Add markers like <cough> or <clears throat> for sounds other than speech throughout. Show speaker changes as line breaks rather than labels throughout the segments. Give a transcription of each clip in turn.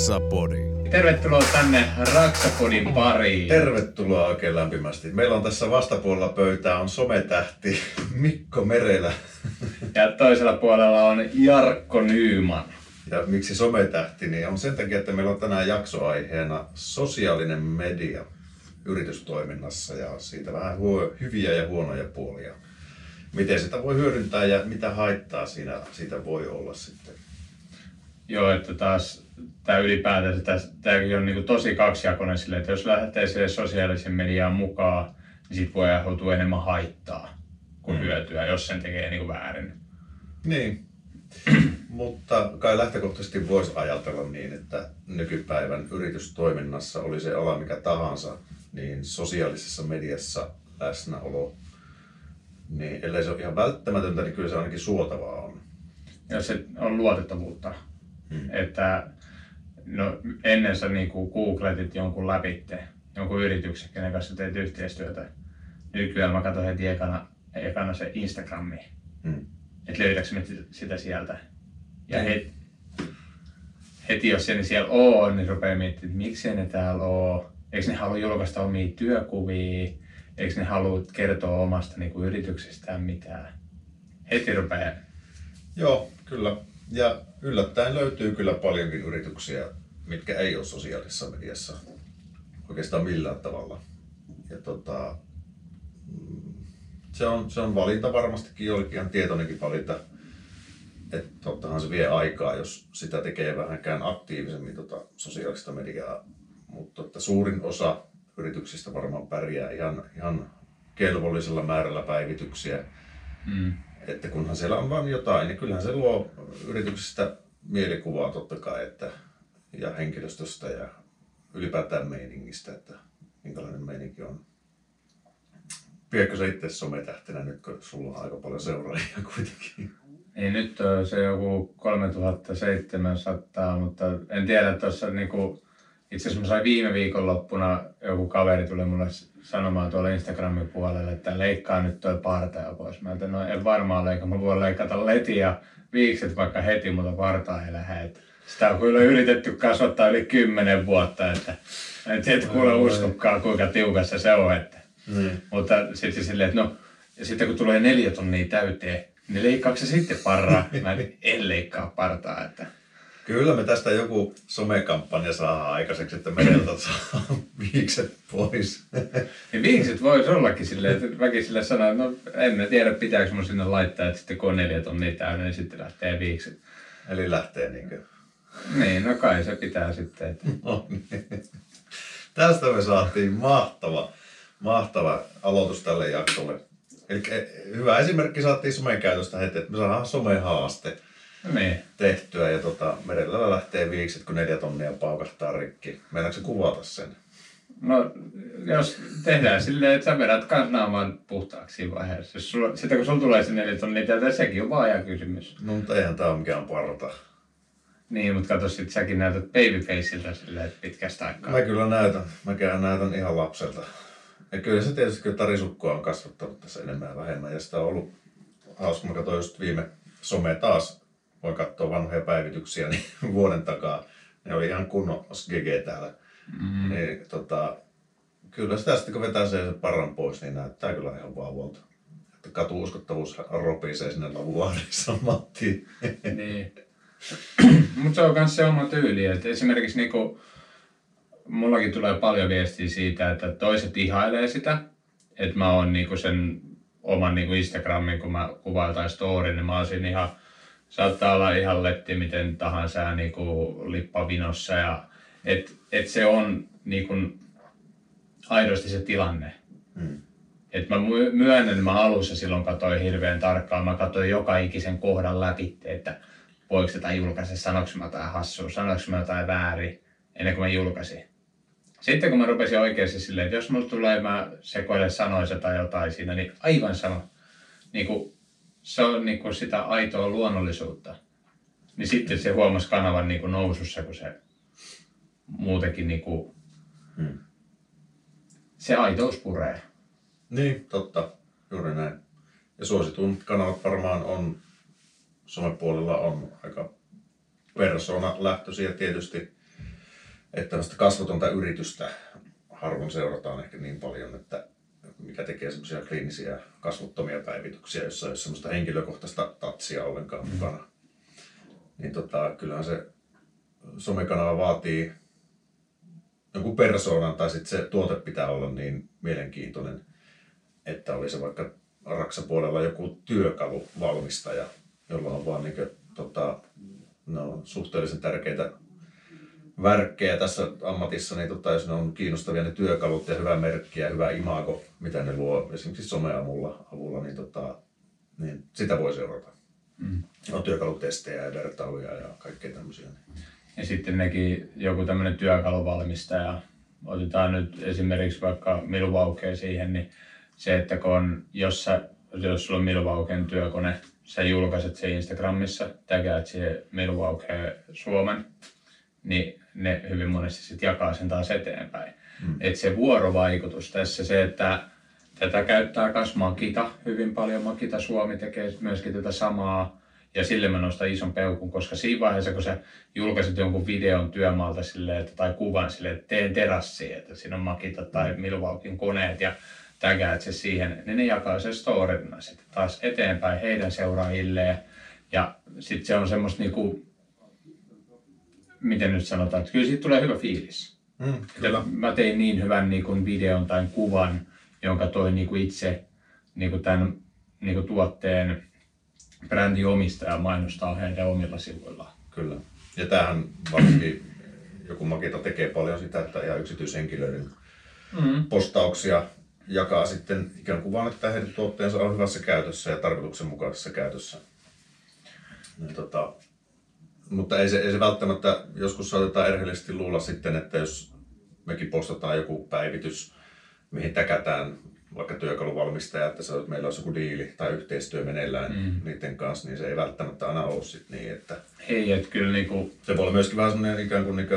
Raksapodi.
Tervetuloa tänne Raksapodin pariin.
Tervetuloa oikein lämpimästi. Meillä on tässä vastapuolella pöytää on sometähti Mikko Merelä.
Ja toisella puolella on Jarkko Nyyman.
Ja miksi sometähti, niin on sen takia, että meillä on tänään jaksoaiheena sosiaalinen media yritystoiminnassa ja siitä vähän huo, hyviä ja huonoja puolia. Miten sitä voi hyödyntää ja mitä haittaa siinä, siitä voi olla sitten.
Joo, että taas tämä ylipäätään, tämäkin on niinku tosi kaksijakoinen sille, että jos lähtee sille sosiaalisen mediaan mukaan, niin siitä voi aiheutua enemmän haittaa kuin mm. hyötyä, jos sen tekee niinku väärin.
Niin, <clears throat> mutta kai lähtökohtaisesti voisi ajatella niin, että nykypäivän yritystoiminnassa oli se ala mikä tahansa, niin sosiaalisessa mediassa läsnäolo, niin ellei se ole ihan välttämätöntä, niin kyllä se ainakin suotavaa on.
Ja se on luotettavuutta. Hmm. Että no, ennen sä niin googletit jonkun läpitte, jonkun yrityksen, kenen kanssa teet yhteistyötä. Nykyään mä katson heti ekana, ekana se Instagrami. Hmm. Että löydätkö sitä sieltä. Ja hmm. heti, heti jos se siellä on, niin rupeaa miettimään, että miksi ne täällä on. Eikö ne halua julkaista omia työkuvia? Eikö ne halua kertoa omasta niin kuin yrityksestään mitään? Heti rupeaa.
Joo, kyllä. Ja yllättäen löytyy kyllä paljonkin yrityksiä, mitkä ei ole sosiaalisessa mediassa oikeastaan millään tavalla. Ja tota, mm, se, on, se on valinta varmastikin joillekin ihan tietoinenkin valinta. Että tottahan se vie aikaa, jos sitä tekee vähänkään aktiivisemmin tota sosiaalista mediaa. Mutta että suurin osa yrityksistä varmaan pärjää ihan, ihan kelvollisella määrällä päivityksiä. Mm. Että kunhan siellä on vain jotain, niin kyllähän se luo yrityksestä mielikuvaa totta kai, että, ja henkilöstöstä ja ylipäätään meiningistä, että minkälainen meininki on. Pidätkö sä itse sometähtenä nyt, kun sulla on aika paljon seuraajia <laughs> kuitenkin?
Ei nyt on se joku 3700, mutta en tiedä tuossa niinku, itse asiassa mä sain viime viikonloppuna joku kaveri tuli mulle sanomaan tuolla Instagramin puolelle, että leikkaa nyt toi parta jo pois. Mä no en varmaan leikkaa, mä voin leikata leti ja viikset vaikka heti, mutta partaa ei lähde. Sitä on kyllä yritetty kasvattaa yli kymmenen vuotta, että en tiedä kuule uskokaan kuinka tiukassa se on. Että. Mm. Mutta sitten silleen, että no, ja sitten kun tulee neljä tonnia täyteen, niin leikkaako se sitten parraa? <laughs> Mä en leikkaa partaa. Että.
Kyllä me tästä joku somekampanja saa aikaiseksi, että mereltä <laughs> saa viikset pois.
Ja viikset voisi ollakin silleen, että väkisille sanoo, että no en tiedä pitääkö mun sinne laittaa, että sitten kun on neljä tonnia täynnä, niin sitten lähtee viikset.
Eli lähtee niinkö?
Niin, no kai se pitää sitten. Että... <laughs>
No niin. Tästä me saatiin mahtava, mahtava aloitus tälle jaksolle. Eli hyvä esimerkki saatiin somen käytöstä heti, että me saadaan somehaaste. haaste
niin.
tehtyä. Ja tota, merellä lähtee viikset, kun neljä tonnia paukahtaa rikki. Meinaatko se kuvata sen?
No, jos tehdään silleen, että sä vedät kans naaman puhtaaksi vaiheessa. Jos sulla, sitten kun sulla tulee se neljä tonnia täältä, sekin on vaaja kysymys.
No, mutta eihän tää ole mikään parta.
Niin, mutta kato sit säkin näytät babyfaceilta silleen, pitkästä aikaa.
Mä kyllä näytän. Mäkään näytän ihan lapselta. Ja kyllä se tietysti kyllä tarisukkoa on kasvattanut tässä enemmän ja vähemmän. Ja sitä on ollut hauska. Mä katsoin just viime some taas voi katsoa vanhoja päivityksiä niin <laughs> vuoden takaa. Ne oli ihan kunnon GG täällä. Mm. Niin, tota, kyllä sitä sitten kun vetää sen paran pois, niin näyttää kyllä ihan vauvalta. Että katuuskottavuus ropisee sinne lavuahdissa Matti.
niin. <laughs> Mutta se on myös se oma tyyli. Että esimerkiksi niinku, mullakin tulee paljon viestiä siitä, että toiset ihailee sitä. Että mä oon niinku sen oman niinku Instagramin, kun mä kuvaan jotain story, niin mä oon siinä ihan saattaa olla ihan letti miten tahansa niin kuin lippavinossa. Ja, et, et se on niin kuin, aidosti se tilanne. Hmm. Et mä myönnän, mä alussa silloin katsoin hirveän tarkkaan. Mä katsoin joka ikisen kohdan läpi, että voiko tätä julkaista, sanoinko mä jotain hassua, sanoinko mä jotain väärin, ennen kuin mä julkaisin. Sitten kun mä rupesin oikeasti silleen, että jos mulla tulee, mä sekoilen sanoissa tai jotain siinä, niin aivan sano. Niin kuin se on niin kuin sitä aitoa luonnollisuutta. Niin sitten se huomasi kanavan niin kuin nousussa, kun se muutenkin niin kuin, hmm. se aitous puree.
Niin, totta. Juuri näin. Ja suositun kanavat varmaan on, somepuolella on aika persona lähtöisiä tietysti, että tämmöistä kasvotonta yritystä harvoin seurataan ehkä niin paljon, että mikä tekee semmoisia kliinisiä kasvottomia päivityksiä, jossa ei ole semmoista henkilökohtaista tatsia ollenkaan mm. mukana. Niin tota, kyllähän se somekanava vaatii jonkun persoonan tai sitten se tuote pitää olla niin mielenkiintoinen, että oli se vaikka raksapuolella joku työkaluvalmistaja, jolla on vaan niin kuin, tota, no, suhteellisen tärkeitä värkkejä tässä ammatissa, niin tota, jos ne on kiinnostavia ne työkalut ja hyvä merkki ja hyvä imago, mitä ne luo esimerkiksi someavulla, avulla, niin, tota, niin sitä voi seurata. Mm. On työkalutestejä ja vertailuja ja kaikkea tämmöisiä.
Ja sitten nekin joku tämmöinen työkaluvalmistaja, otetaan nyt esimerkiksi vaikka Milwaukee siihen, niin se, että kun on, jos, sä, jos sulla on Milwaukee'n työkone, sä julkaiset se Instagramissa, täkäät siihen Milwaukee Suomen, niin ne hyvin monesti sitten jakaa sen taas eteenpäin. Mm. Et se vuorovaikutus tässä, se, että tätä käyttää myös Makita hyvin paljon. Makita Suomi tekee myöskin tätä samaa ja sille mä nostan ison peukun, koska siinä vaiheessa, kun sä julkaiset jonkun videon työmaalta sille, että, tai kuvan sille, että teen terassi, että siinä on Makita tai mm. Milwaukeein koneet ja tägäät se siihen, niin ne jakaa sen storina sitten taas eteenpäin heidän seuraajilleen. Ja sitten se on semmoista niinku, miten nyt sanotaan, että kyllä siitä tulee hyvä fiilis. Mm, kyllä. Mä tein niin hyvän niin kuin videon tai kuvan, jonka toi niin kuin itse niin kuin tämän niin kuin tuotteen brändiomistaja mainostaa heidän omilla sivuillaan.
Kyllä. Ja tämähän varsinkin joku Makita tekee paljon sitä, että ihan yksityishenkilöiden mm. postauksia jakaa sitten ikään kuin vaan, että heidän tuotteensa on hyvässä käytössä ja tarkoituksenmukaisessa käytössä. Niin, tota, mutta ei se, ei se välttämättä, joskus saatetaan erheellisesti luulla sitten, että jos mekin postataan joku päivitys, mihin täkätään vaikka työkaluvalmistaja, että se, meillä olisi joku diili tai yhteistyö meneillään mm. niiden kanssa, niin se ei välttämättä aina ole sit niin, että...
Ei, että kyllä niinku...
Se voi olla myöskin vähän semmoinen ikään kuin niinku,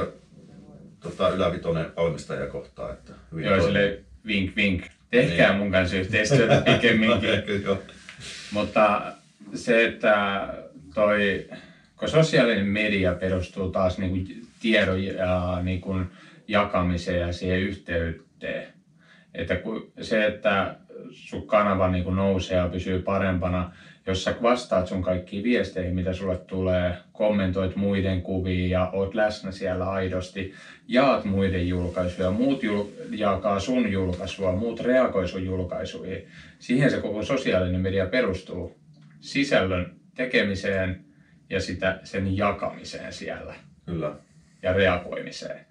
tota, ylävitoinen valmistajakohta, että...
Joo, sille vink vink. Tehkää niin. mun kanssa yhteistyötä <laughs> pikemminkin. Mutta se, että toi kun sosiaalinen media perustuu taas niin kuin tiedon ja niin kuin jakamiseen ja siihen yhteyteen. Että se, että sun kanava niin kuin nousee ja pysyy parempana, jos sä vastaat sun kaikkiin viesteihin, mitä sulle tulee, kommentoit muiden kuvia ja oot läsnä siellä aidosti, jaat muiden julkaisuja, muut jul- jakaa sun julkaisua, muut reagoi sun julkaisuihin. Siihen se koko sosiaalinen media perustuu. Sisällön tekemiseen, ja sitä, sen jakamiseen siellä.
Kyllä.
Ja reagoimiseen.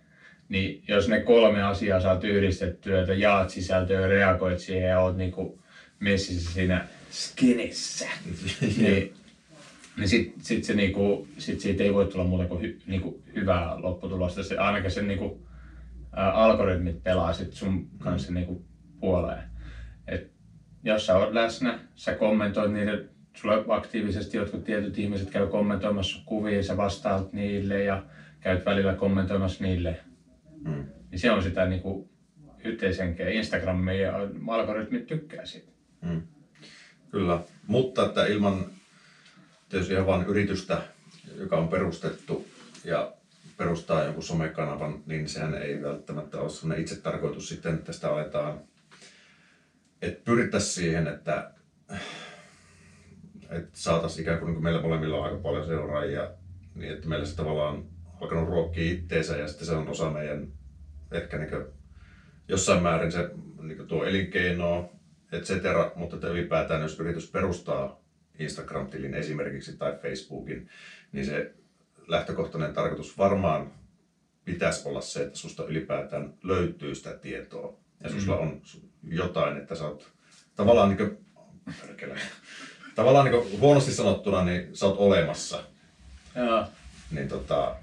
Niin jos ne kolme asiaa saat yhdistettyä, että jaat sisältöä reagoit siihen ja oot niinku messissä siinä skinissä, <laughs> niin, niin sit, sit, se niinku, sit siitä ei voi tulla muuta kuin hy, niinku hyvää lopputulosta. Se, ainakin sen niinku, ä, algoritmit pelaa sit sun kanssa mm. niinku puoleen. Et jos sä oot läsnä, sä kommentoit niiden sulla aktiivisesti jotkut tietyt ihmiset käy kommentoimassa kuvia, sä vastaat niille ja käyt välillä kommentoimassa niille. Mm. Niin se on sitä niin kuin yhteisenkeä. Instagramia ja algoritmit tykkää siitä. Mm.
Kyllä, mutta että ilman tietysti ihan vain yritystä, joka on perustettu ja perustaa joku somekanavan, niin sehän ei välttämättä ole sellainen itse tarkoitus sitten, että tästä aletaan, että pyrittäisiin siihen, että että saataisiin ikään kuin, niin meillä molemmilla on aika paljon seuraajia, niin että meillä se tavallaan alkanut ruokkia itteensä ja sitten se on osa meidän ehkä niin jossain määrin se niin tuo elinkeino, et cetera, mutta että ylipäätään jos yritys perustaa Instagram-tilin esimerkiksi tai Facebookin, niin se lähtökohtainen tarkoitus varmaan pitäisi olla se, että susta ylipäätään löytyy sitä tietoa ja sulla mm. on jotain, että sä oot tavallaan niin kuin, tavallaan niin huonosti sanottuna, niin sä oot olemassa.
Joo.
Niin tota,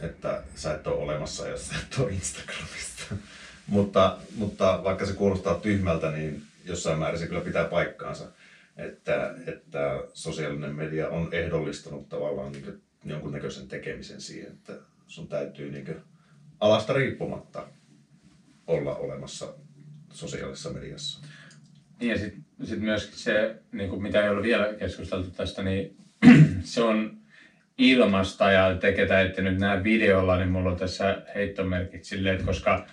että sä et ole olemassa, jos sä et ole Instagramista. <laughs> mutta, mutta vaikka se kuulostaa tyhmältä, niin jossain määrin se kyllä pitää paikkaansa. Että, että sosiaalinen media on ehdollistanut tavallaan niin jonkunnäköisen tekemisen siihen, että sun täytyy niin alasta riippumatta olla olemassa sosiaalisessa mediassa.
Niin ja sitten sit myöskin se, niin kuin mitä ei ole vielä keskusteltu tästä, niin <clears throat> se on ilmasta ja te ketä ette nyt näe videolla, niin mulla on tässä heittomerkit silleen, että koska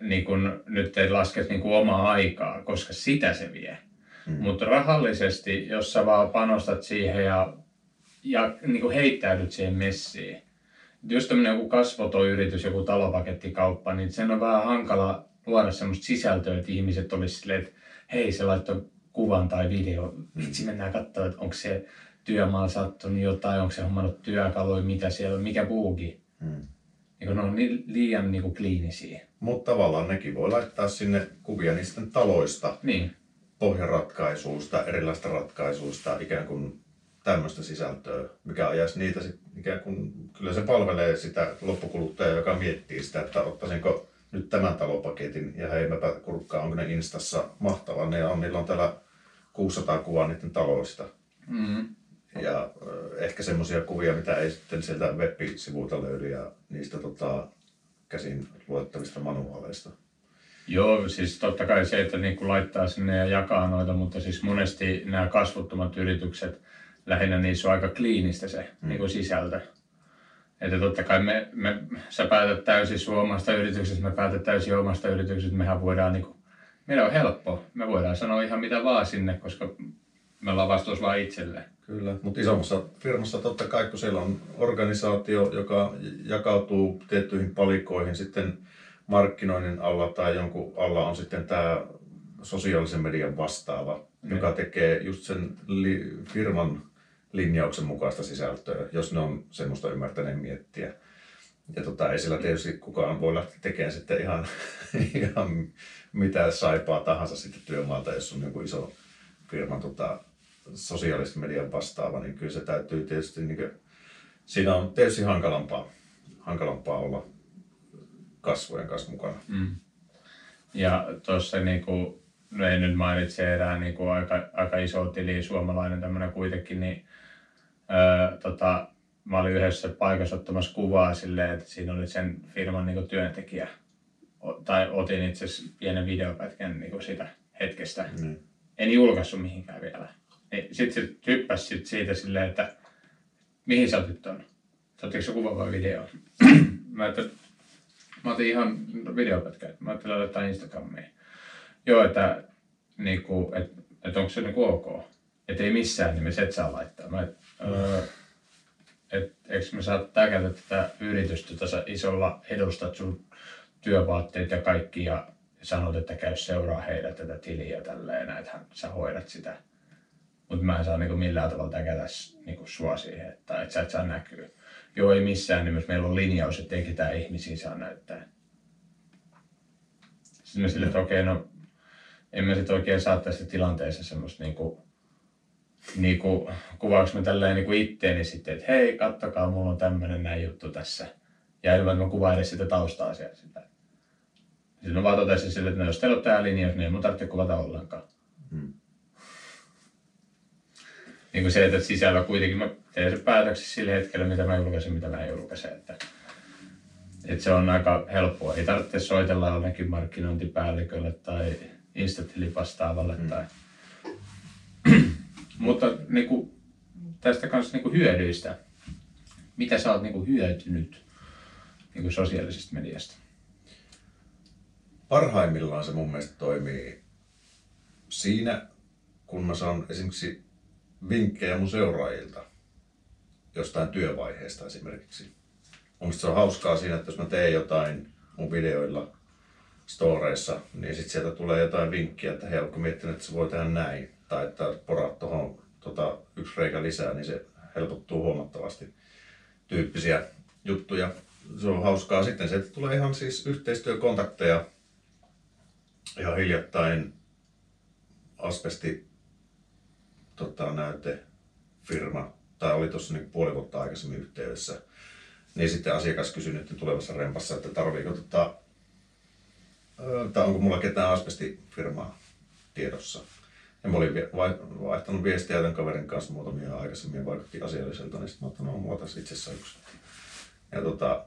niin kun, nyt ei laske niin kun omaa aikaa, koska sitä se vie. Mm. Mutta rahallisesti, jos sä vaan panostat siihen ja, ja niin kuin heittäydyt siihen messiin, jos tämmöinen joku kasvotoyritys, joku talopakettikauppa, niin sen on vähän hankala luoda semmoista sisältöä, että ihmiset olisivat silleen, että hei se laittoi kuvan tai video, vitsi mennään katsoa, että onko se työmaalla sattunut jotain, onko se hommannut työkaluja, mitä siellä on, mikä buugi. Hmm. Niin ne on niin, liian niin kuin kliinisiä.
Mutta tavallaan nekin voi laittaa sinne kuvia niistä taloista,
niin.
pohjaratkaisuista, erilaisista ratkaisuista, ikään kuin tämmöistä sisältöä, mikä ajaisi niitä sit ikään kuin, kyllä se palvelee sitä loppukuluttajaa, joka miettii sitä, että ottaisinko nyt tämän talopaketin ja hei mäpä kurkkaa, onko ne Instassa mahtavaa, ne on, niillä on täällä 600 kuvaa niiden taloista.
Mm.
Ja ehkä semmoisia kuvia, mitä ei sitten sieltä web-sivuilta löydy ja niistä tota, käsin luettavista manuaaleista.
Joo, siis totta kai se, että niin laittaa sinne ja jakaa noita, mutta siis monesti nämä kasvottomat yritykset, lähinnä niissä on aika kliinistä se mm. niin kuin sisältö. Että totta kai me, me, sä päätät täysin sun omasta yrityksestä, me päätät täysin omasta yrityksestä, mehän voidaan niin kuin, meillä on helppo, me voidaan sanoa ihan mitä vaan sinne, koska me ollaan vastuus vain itselle.
Kyllä, mutta isommassa firmassa totta kai, kun siellä on organisaatio, joka jakautuu tiettyihin palikoihin, sitten markkinoinnin alla tai jonkun alla on sitten tämä sosiaalisen median vastaava, mm. joka tekee just sen li- firman linjauksen mukaista sisältöä, jos ne on semmoista ymmärtäneen miettiä. Ja tota, ei sillä tietysti kukaan voi lähteä tekemään sitten ihan, <laughs> ihan mitä saipaa tahansa sitten työmaalta, jos on joku iso firman tota, sosiaalisen median vastaava, niin kyllä se täytyy tietysti, niin kuin, siinä on tietysti hankalampaa, hankalampaa olla kasvojen kanssa mukana.
Mm. Ja tuossa niin kuin, no ei nyt mainitse erää niin kuin aika, aika iso tili, suomalainen tämmöinen kuitenkin, niin öö, tota, mä olin yhdessä paikassa ottamassa kuvaa silleen, että siinä oli sen firman niin kuin työntekijä. O, tai otin itse asiassa pienen videopätkän niin kuin sitä hetkestä. Mm. En julkaissut mihinkään vielä. Niin sitten se hyppäsi sit siitä silleen, että mihin sä otit ton? Ottiko se kuva vai video? <clears throat> mä, että, mä otin ihan videopätkää. Mä ajattelin laittaa Instagramiin. Joo, että niinku, et, et onko se niinku ok? Että ei missään nimessä et saa laittaa. Mä, et, öö, et, eikö me saa täkätä tätä yritystä tässä isolla edustat sun työvaatteet ja kaikki ja sanot, että käy seuraa heidät tätä tiliä tälleen, näethän sä hoidat sitä mutta mä en saa niinku millään tavalla täkätä niinku sua siihen, että et sä et saa näkyä. Joo, ei missään nimessä. Meillä on linjaus, että ei ketään ihmisiä saa näyttää. Sitten sille, että okei, no en mä sitten oikein saa tässä tilanteessa semmoista niinku, niinku, kuvaaks mä tälleen niinku itteeni sitten, että hei, kattokaa, mulla on tämmönen näin juttu tässä. Ja ilman, että mä kuvaan edes sitä taustaa siellä sitä. Sitten mä vaan totesin sille, että no, jos teillä on tää linjaus, niin ei mun tarvitse kuvata ollenkaan. Hmm niin kuin se, että sisällä kuitenkin mä teen se päätöksen sillä hetkellä, mitä mä julkaisen, mitä mä en julkaise. Että, että se on aika helppoa. Ei tarvitse soitella jollekin markkinointipäällikölle tai instatilipastavalle. Mm. Tai... <clears throat> Mutta niin kuin, tästä kanssa niin kuin hyödyistä. Mitä sä oot niin kuin hyötynyt niin kuin sosiaalisesta mediasta?
Parhaimmillaan se mun mielestä toimii siinä, kun mä saan esimerkiksi vinkkejä mun seuraajilta jostain työvaiheesta esimerkiksi. Mun se on hauskaa siinä, että jos mä teen jotain mun videoilla storeissa, niin sitten sieltä tulee jotain vinkkiä, että hei, onko miettinyt, että se voi tehdä näin. Tai että poraat tuohon tota, yksi reikä lisää, niin se helpottuu huomattavasti tyyppisiä juttuja. Se on hauskaa. Sitten sieltä tulee ihan siis yhteistyökontakteja. Ihan hiljattain asbesti tota, näytefirma, tai oli tuossa niin puoli vuotta aikaisemmin yhteydessä, niin sitten asiakas kysyi nyt tulevassa rempassa, että tarviiko tota, tai onko mulla ketään asbestifirmaa tiedossa. Ja mä olin vaihtanut viestiä tämän kaverin kanssa muutamia aikaisemmin ja vaikutti asialliselta, niin sitten mä ottanut, mulla tässä itse asiassa yksi. Ja tota,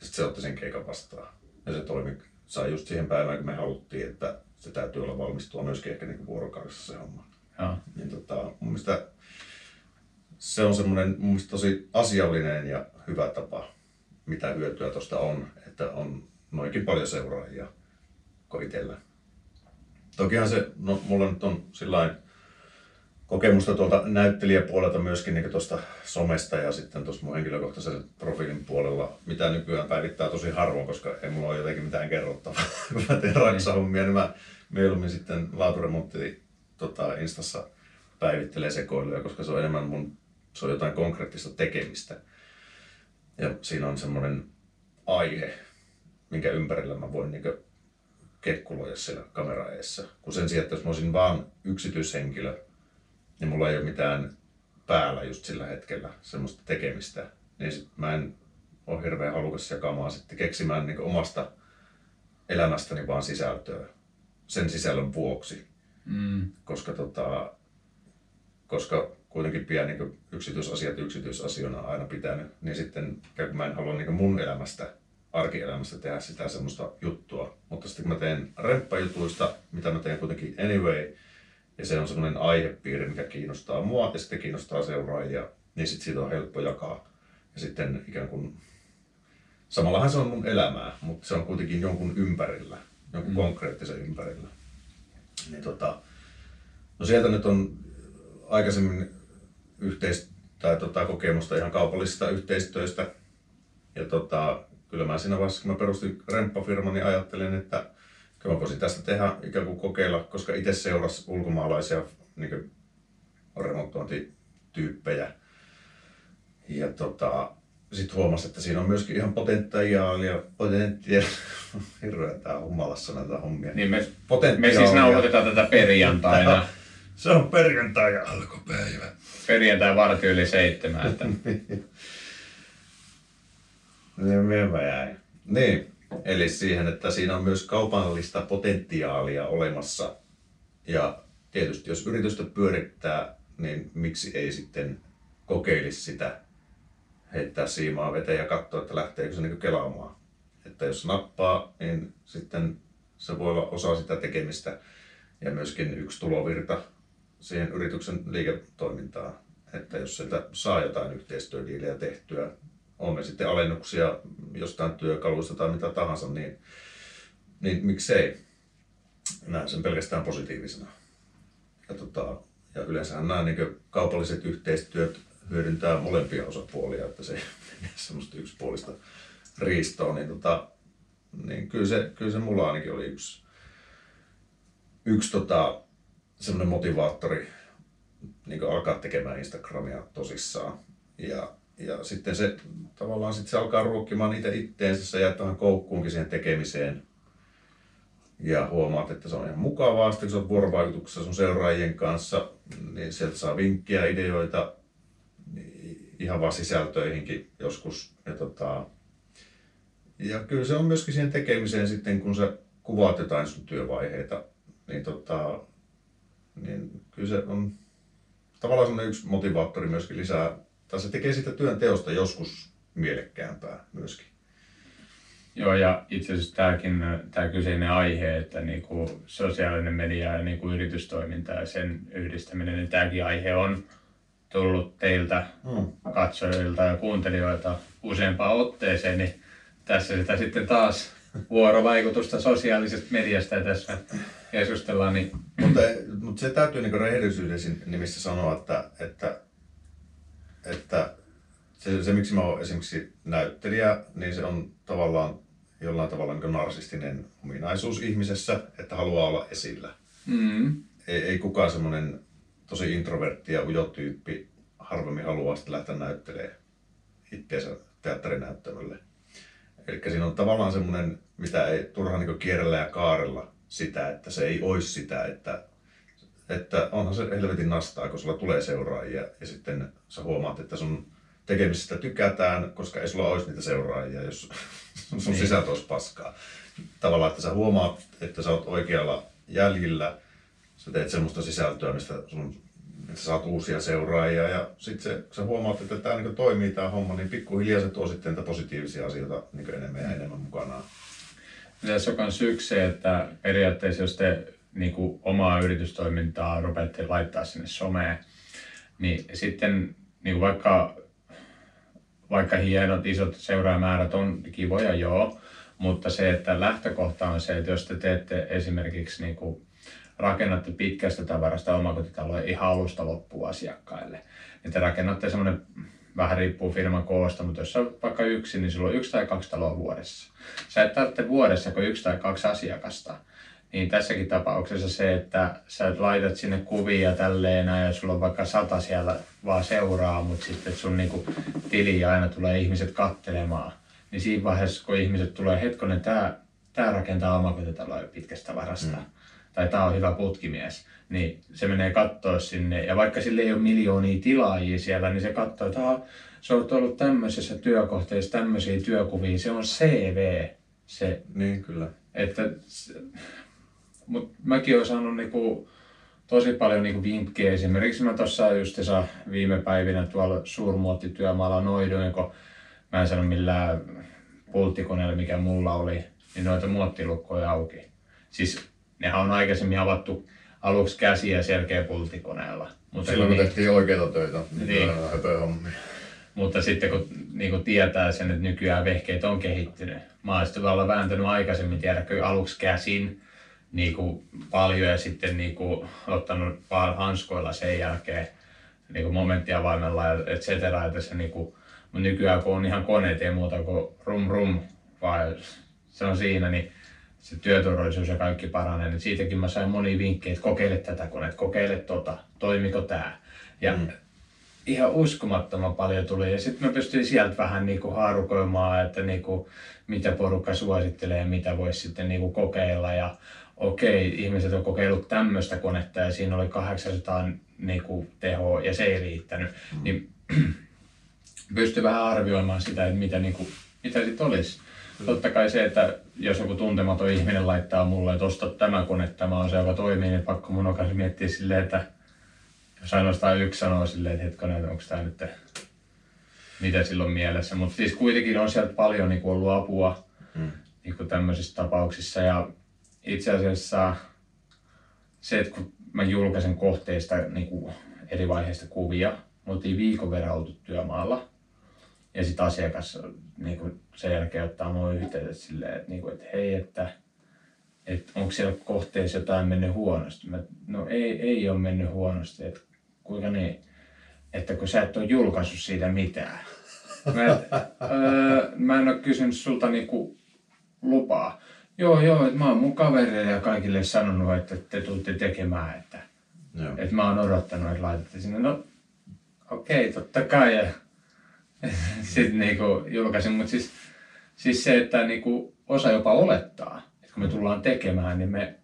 sitten se otti sen keikan vastaan. Ja se toimi, sai just siihen päivään, kun me haluttiin, että se täytyy olla valmistua myöskin ehkä niin vuorokaudessa se homma.
Ja.
Niin tota, mun mielestä se on semmoinen mun mielestä tosi asiallinen ja hyvä tapa, mitä hyötyä tuosta on, että on noinkin paljon seuraajia kuin itsellä. Tokihan se, no mulla nyt on sillain kokemusta tuolta näyttelijäpuolelta myöskin niin tuosta somesta ja sitten tuossa mun henkilökohtaisen profiilin puolella, mitä nykyään päivittää tosi harvoin, koska ei mulla ole jotenkin mitään kerrottavaa. Kun <laughs> mä teen raksahommia, niin mä mieluummin sitten laaturemontti tota, Instassa päivittelee sekoiluja, koska se on enemmän mun, se on jotain konkreettista tekemistä. Ja siinä on semmoinen aihe, minkä ympärillä mä voin niin kekkuloida siellä kamera eessä. Kun sen sijaan, että jos mä olisin vaan yksityishenkilö, niin mulla ei ole mitään päällä just sillä hetkellä semmoista tekemistä, niin sit mä en ole hirveän halukas jakamaan sitten keksimään niin omasta elämästäni vaan sisältöä sen sisällön vuoksi. Mm. Koska, tota, koska kuitenkin pian niin yksityisasiat yksityisasioina aina pitänyt, niin sitten kun mä en halua niin mun elämästä, arkielämästä tehdä sitä semmoista juttua. Mutta sitten kun mä teen remppajutuista, mitä mä teen kuitenkin anyway, ja se on semmoinen aihepiiri, mikä kiinnostaa mua ja sitten kiinnostaa seuraajia, niin sitten siitä on helppo jakaa. Ja sitten ikään kuin, samallahan se on mun elämää, mutta se on kuitenkin jonkun ympärillä, jonkun mm. konkreettisen ympärillä. Niin tota, no sieltä nyt on aikaisemmin yhteis- tai tota, kokemusta ihan kaupallisista yhteistyöstä. Ja tota, kyllä mä siinä vaiheessa, kun mä perustin remppafirman, niin ajattelin, että kyllä mä voisin tästä tehdä ikään kuin kokeilla, koska itse seurasi ulkomaalaisia niin remontointityyppejä. Ja tota, sitten huomasi, että siinä on myöskin ihan potentiaalia, potentiaalia, <laughs> hirveän tää humalassa näitä hommia.
Niin me, me siis nauhoitetaan tätä perjantaina. <laughs>
Se on perjantai ja alkupäivä.
Perjantai varti yli seitsemän. Että... <laughs>
niin, mä jäin. Niin, Eli siihen, että siinä on myös kaupallista potentiaalia olemassa. Ja tietysti jos yritystä pyörittää, niin miksi ei sitten kokeilisi sitä, heittää siimaa veteen ja katsoa, että lähteekö se niin kelaamaan. Että jos nappaa, niin sitten se voi olla osa sitä tekemistä ja myöskin yksi tulovirta siihen yrityksen liiketoimintaan. Että jos sieltä saa jotain yhteistyödiilejä tehtyä, on ne sitten alennuksia jostain työkaluista tai mitä tahansa, niin, niin miksei. Näen sen pelkästään positiivisena. Ja, tota, ja yleensä nämä niin kaupalliset yhteistyöt hyödyntää molempia osapuolia, että se ei semmoista yksipuolista riistoa, niin, tota, niin kyllä, se, kyllä se mulla ainakin oli yksi, yksi tota, semmoinen motivaattori niin alkaa tekemään Instagramia tosissaan. Ja ja sitten se tavallaan sit se alkaa ruokkimaan niitä itteensä, sä jäät vähän koukkuunkin siihen tekemiseen. Ja huomaat, että se on ihan mukavaa, sitten kun sä oot vuorovaikutuksessa sun seuraajien kanssa, niin sieltä saa vinkkiä, ideoita, ihan vaan sisältöihinkin joskus. Ja, tota, ja kyllä se on myöskin siihen tekemiseen sitten, kun sä kuvaat jotain sun työvaiheita, niin, tota, niin kyllä se on tavallaan semmoinen yksi motivaattori myöskin lisää tai se tekee sitä työn teosta joskus mielekkäämpää myöskin.
Joo, ja itse asiassa tämäkin, tämä kyseinen aihe, että niin kuin sosiaalinen media ja niin kuin yritystoiminta ja sen yhdistäminen, niin tämäkin aihe on tullut teiltä hmm. katsojilta ja kuuntelijoilta useampaan otteeseen, niin tässä sitä sitten taas vuorovaikutusta sosiaalisesta mediasta ja tässä keskustellaan. Niin...
Mutta, mutta se täytyy niin rehellisyyden nimissä sanoa, että, että että se, se miksi mä oon esimerkiksi näyttelijä, niin se on tavallaan jollain tavalla niin narsistinen ominaisuus ihmisessä, että haluaa olla esillä. Mm. Ei, ei kukaan semmoinen tosi introvertti ja ujo tyyppi harvemmin haluaa sitten lähteä näyttelemään itseensä teatterinäyttämölle. Eli siinä on tavallaan semmoinen, mitä ei turha niin kierrellä ja kaarella sitä, että se ei olisi sitä, että että onhan se helvetin nastaa, kun sulla tulee seuraajia ja sitten sä huomaat, että sun tekemisestä tykätään, koska ei sulla olisi niitä seuraajia, jos sun niin. sisältö olisi paskaa. Tavallaan, että sä huomaat, että sä oot oikealla jäljillä, sä teet semmoista sisältöä, mistä sun, että saat uusia seuraajia ja sitten sä huomaat, että tämä niin toimii tämä homma, niin pikkuhiljaa se tuo sitten positiivisia asioita niin enemmän ja enemmän mukanaan.
Tässä on myös se, että periaatteessa jos te niin kuin omaa yritystoimintaa rupeatte laittaa sinne someen, niin sitten niin vaikka, vaikka hienot isot seuraajamäärät on kivoja, joo, mutta se, että lähtökohta on se, että jos te teette esimerkiksi niin kuin rakennatte pitkästä tavarasta omakotitaloa ihan alusta loppuun asiakkaille, niin te rakennatte semmoinen, vähän riippuu firman koosta, mutta jos on vaikka yksi, niin sulla on yksi tai kaksi taloa vuodessa. Sä et tarvitse vuodessa kuin yksi tai kaksi asiakasta. Niin tässäkin tapauksessa se, että sä laitat sinne kuvia tälleen ja sulla on vaikka sata siellä vaan seuraa, mutta sitten sun niinku tili aina tulee ihmiset kattelemaan. Niin siinä vaiheessa, kun ihmiset tulee, hetkonen, tää, tää rakentaa omakotitaloa pitkästä varasta. Mm tai tämä on hyvä putkimies, niin se menee katsoa sinne. Ja vaikka sille ei ole miljoonia tilaajia siellä, niin se katsoo, että se on ollut tämmöisessä työkohteessa tämmöisiä työkuvia. Se on CV. Se,
niin, kyllä.
Että, mutta mäkin olen saanut niinku, tosi paljon niinku vinkkejä. Esimerkiksi mä tuossa just viime päivinä tuolla suurmuottityömaalla noiduin, kun mä en sano millään pulttikoneella, mikä mulla oli, niin noita muottilukkoja auki. Siis nehän on aikaisemmin avattu aluksi käsiä selkeä pulttikoneella.
Mutta Silloin kun niin, tehtiin oikeita töitä, niin,
Mutta sitten kun niin kun tietää sen, että nykyään vehkeet on kehittynyt. Mä oon sitten olla vääntänyt aikaisemmin, tiedäkö, aluksi käsin niin kuin paljon ja sitten niin kuin, ottanut vaan hanskoilla sen jälkeen niin kuin momenttiavaimella ja et cetera. Että se, niin kuin, nykyään kun on ihan koneet ei muuta kuin rum rum, vai se on siinä, niin se työturvallisuus ja kaikki paranee, niin siitäkin mä sain moni vinkkejä, että kokeile tätä konetta, kokeile tota, toimiko tämä. Ja mm. ihan uskomattoman paljon tuli. Ja sitten mä pystyin sieltä vähän niinku haarukoimaan, että niinku, mitä porukka suosittelee ja mitä voisi sitten niinku kokeilla. Ja okei, ihmiset on kokeillut tämmöistä konetta ja siinä oli 800 niinku, tehoa ja se ei riittänyt. Mm. Niin <clears throat> pystyi vähän arvioimaan sitä, että mitä, niinku, mitä sitten olisi. Totta kai se, että jos joku tuntematon ihminen laittaa mulle, että osta tämä kone, tämä on se, joka toimii, niin pakko mun on miettiä silleen, että jos ainoastaan yksi sanoo silleen, että hetkonen, että onko tämä nyt, mitä silloin mielessä. Mutta siis kuitenkin on sieltä paljon niin ollut apua mm. niin kuin tämmöisissä tapauksissa. Ja itse asiassa se, että kun mä julkaisen kohteista niin kuin eri vaiheista kuvia, me oltiin viikon verran oltu työmaalla. Ja sitten asiakas niin kuin sen jälkeen ottaa mua yhteyttä silleen, että, niin kuin, että hei, että, että onko siellä kohteessa jotain mennyt huonosti. Mä, no ei, ei ole mennyt huonosti, että kuinka niin, että kun sä et ole julkaissut siitä mitään. Mä, et, <laughs> öö, mä en ole kysynyt sulta niinku lupaa. Joo, joo, että mä oon mun kavereille ja kaikille sanonut, että te tulette tekemään, että, että mä oon odottanut, että laitatte sinne. No okei, okay, totta kai. Ja <laughs> sitten niinku julkaisin, mutta siis, siis se, että niinku osa jopa olettaa, että kun me tullaan tekemään, niin me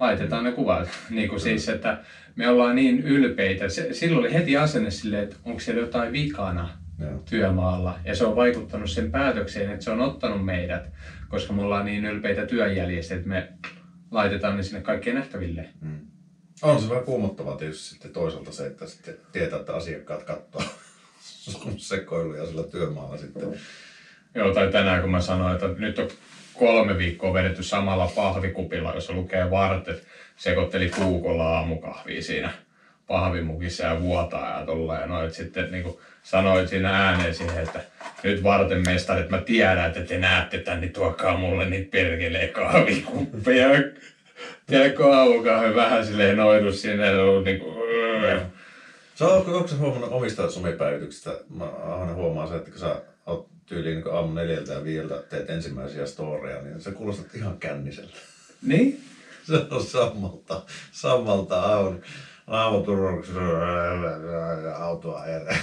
laitetaan ne kuvat. <laughs> Niinku siis, että me ollaan niin ylpeitä. Se, silloin oli heti asenne silleen, että onko siellä jotain vikana Joo. työmaalla. Ja se on vaikuttanut sen päätökseen, että se on ottanut meidät, koska me ollaan niin ylpeitä työnjäljestä, että me laitetaan ne sinne kaikkien nähtäville. Mm.
On se vähän kuumottavaa tietysti sitten toisaalta se, että sitten tietää, että asiakkaat katsoo <laughs> sekoiluja sillä työmaalla sitten.
Joo, tai tänään kun mä sanoin, että nyt on kolme viikkoa vedetty samalla pahvikupilla, jossa lukee vartet, sekoitteli puukolla aamukahvia siinä pahvimukissa ja vuotaa ja tolleen. Ja noit sitten niin kuin sanoit siinä ääneen siihen, että nyt varten mestarit, mä tiedän, että te näette tän, niin tuokaa mulle niitä perkelee kahvikuppeja. Tiedätkö aamukahvi vähän silleen noidu sinne, niin kuin,
Sä ootko, onko sä huomannut omista somipäivityksistä? Mä aina huomaan se, että kun sä oot tyyliin niin aamu neljältä ja viieltä teet ensimmäisiä storeja, niin se kuulostat ihan känniseltä.
Niin?
Se on sammalta, sammalta aamu, aamuturvauksessa autoa edelleen.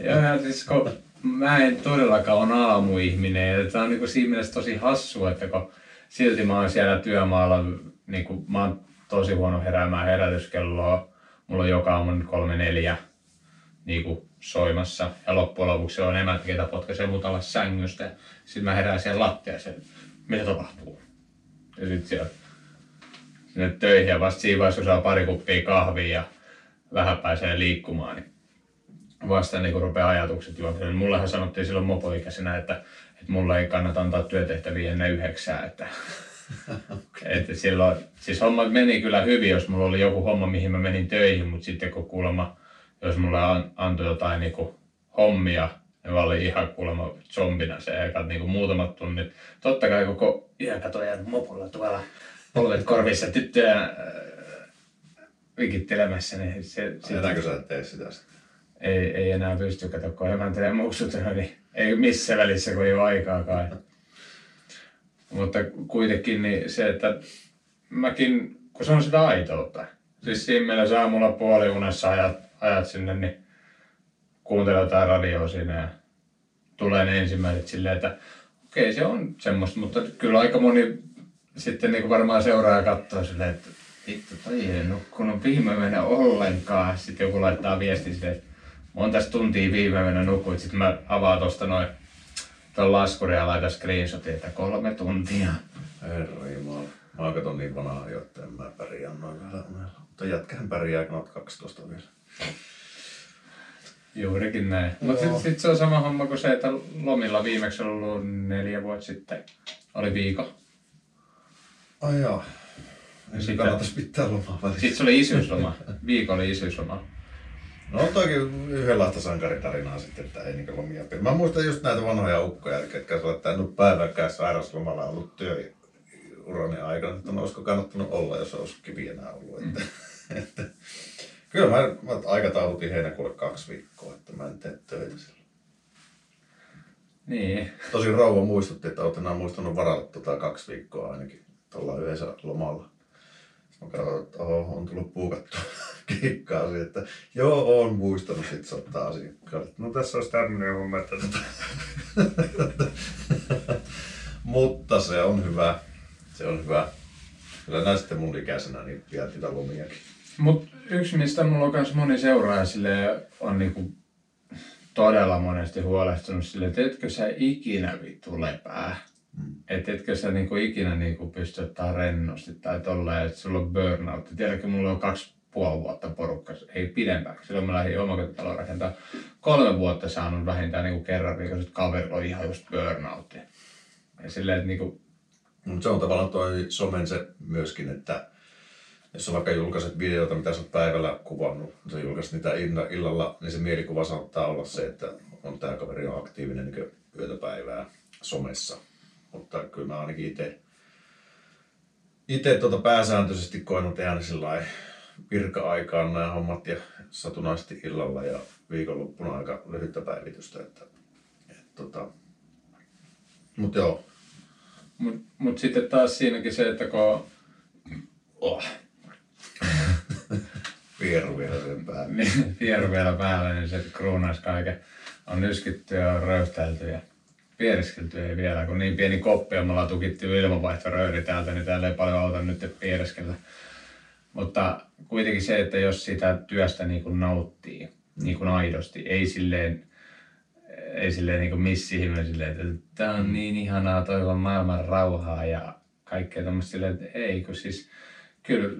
Joo, ja siis kun mä en todellakaan ole aamuihminen, ja tämä on niin siinä mielessä tosi hassua, että kun silti mä oon siellä työmaalla, niin kuin, mä oon tosi huono heräämään herätyskelloa, mulla on joka aamu kolme neljä niin kuin soimassa. Ja loppujen lopuksi on emäntä, ketä potkaisee mut alas sängystä. Sitten mä herään siellä lattiassa, että mitä tapahtuu. Ja sitten siellä sinne töihin ja vasta siinä vaiheessa, kun saa pari kuppia kahvia ja vähän pääsee liikkumaan, niin vasta niin kun rupeaa ajatukset juoksemaan. Mullahan sanottiin silloin mopoikäisenä, että, että mulla ei kannata antaa työtehtäviä ennen yhdeksää, että <laughs> okay. että silloin, siis hommat meni kyllä hyvin, jos mulla oli joku homma, mihin mä menin töihin, mutta sitten kun kuulemma jos mulle an, antoi jotain niinku hommia, ja mä olin ihan kuulemma zombina se eka niinku muutamat tunnit. Totta kai koko yö katoin mopulla tuolla polvet korvissa tyttöjä äh, vikittelemässä, niin se,
Enääkö sä et tee sitä sitten?
ei, ei enää pysty, kato, kun emäntä ja muksutena, niin ei missä välissä, kun ei ole aikaakaan. <laughs> Mutta kuitenkin niin se, että mäkin, kun se on sitä aitoutta. Siis siinä mielessä aamulla puoliunessa ajat, ajat sinne, niin kuuntelee jotain radioa siinä ja tulee ne ensimmäiset silleen, että okei se on semmoista, mutta kyllä aika moni sitten niin varmaan seuraa ja katsoo silleen, että vittu toi ei nukkunut viime yönä ollenkaan. Sitten joku laittaa viesti silleen, että monta tuntia viime yönä nukuit. Sitten mä avaan tosta noin tuon laskurin ja laitan screenshotin, että kolme tuntia.
Herra Jumala. Mä oon kato niin vanhaa jo, että en mä pärjää noin vähän unella. Mutta jätkähän pärjää, kun oot 12 vielä.
Juurikin näin. Mutta sitten sit se on sama homma kuin se, että lomilla viimeksi on ollut neljä vuotta sitten. Oli viikon.
Ai joo. Ei se kannattaisi pitää lomaa välissä.
Sitten se oli isyysloma. Viikko oli isyysloma.
No on toikin yhdenlaista sankaritarinaa sitten, että ei niinku lomia pidä. Mä muistan just näitä vanhoja ukkoja, ketkä että en ole päiväkään sairauslomalla ollut työurani aikana, että no, olisiko kannattanut olla, jos olisi kivi enää ollut. Että, että, kyllä mä, mä aikataulutin heinäkuulle kaksi viikkoa, että mä en tee töitä silloin.
Niin.
Tosin rouva muistutti, että olet enää muistanut varata tota kaksi viikkoa ainakin tuolla yhdessä lomalla. Sitten mä katsoin, että oho, on tullut puukattu <laughs> keikkaa siihen, että joo, on muistanut, sit soittaa asiakkaalle. No tässä olisi tämmöinen homma, että tota... <laughs> Mutta se on hyvä. Se on hyvä. Kyllä näin sitten mun ikäisenä niin niitä lomiakin.
Mut yksi, mistä mulla on myös moni seuraaja silleen, on niinku todella monesti huolestunut sille, että etkö sä ikinä vittu lepää.
Mm.
Että etkö sä niinku ikinä niinku pysty ottaa rennosti tai tolleen, että sulla on burnout. Tiedätkö, mulla on kaksi puoli vuotta porukka, ei pidempään. Silloin mä lähdin omakotitalon rakentaa. Kolme vuotta saanut vähintään niinku kerran viikossa, että kaverilla on ihan just burnoutti. Ja silleen, että niinku,
Mutta se on tavallaan toi somen se myöskin, että jos sä vaikka julkaiset videota, mitä sä oot päivällä kuvannut, sä julkaiset niitä illalla, niin se mielikuva saattaa olla se, että on tää kaveri on aktiivinen niin yötä päivää somessa. Mutta kyllä mä ainakin itse itse tuota pääsääntöisesti koinut tehdä sillä virka-aikaan nämä hommat ja satunnaisesti illalla ja viikonloppuna aika lyhyttä päivitystä. Että, et, tota, mutta joo,
mut, mut sitten taas siinäkin se, että kun... Oh. <laughs>
vieru vielä sen päälle.
niin <laughs> vieru vielä päällä, niin se kruunaisi kaiken. On yskitty ja röyhtäilty ja piereskelty ei vielä, kun niin pieni koppi on, me ollaan tukittu ilmanvaihtoröyri täältä, niin täällä ei paljon auta nyt piereskellä. Mutta kuitenkin se, että jos sitä työstä niin kuin nauttii niin kuin aidosti, ei silleen, ei silleen niin kuin missihin, silleen, että tämä on niin ihanaa, toivon maailman rauhaa ja kaikkea tämmöistä silleen, että ei, kun siis kyllä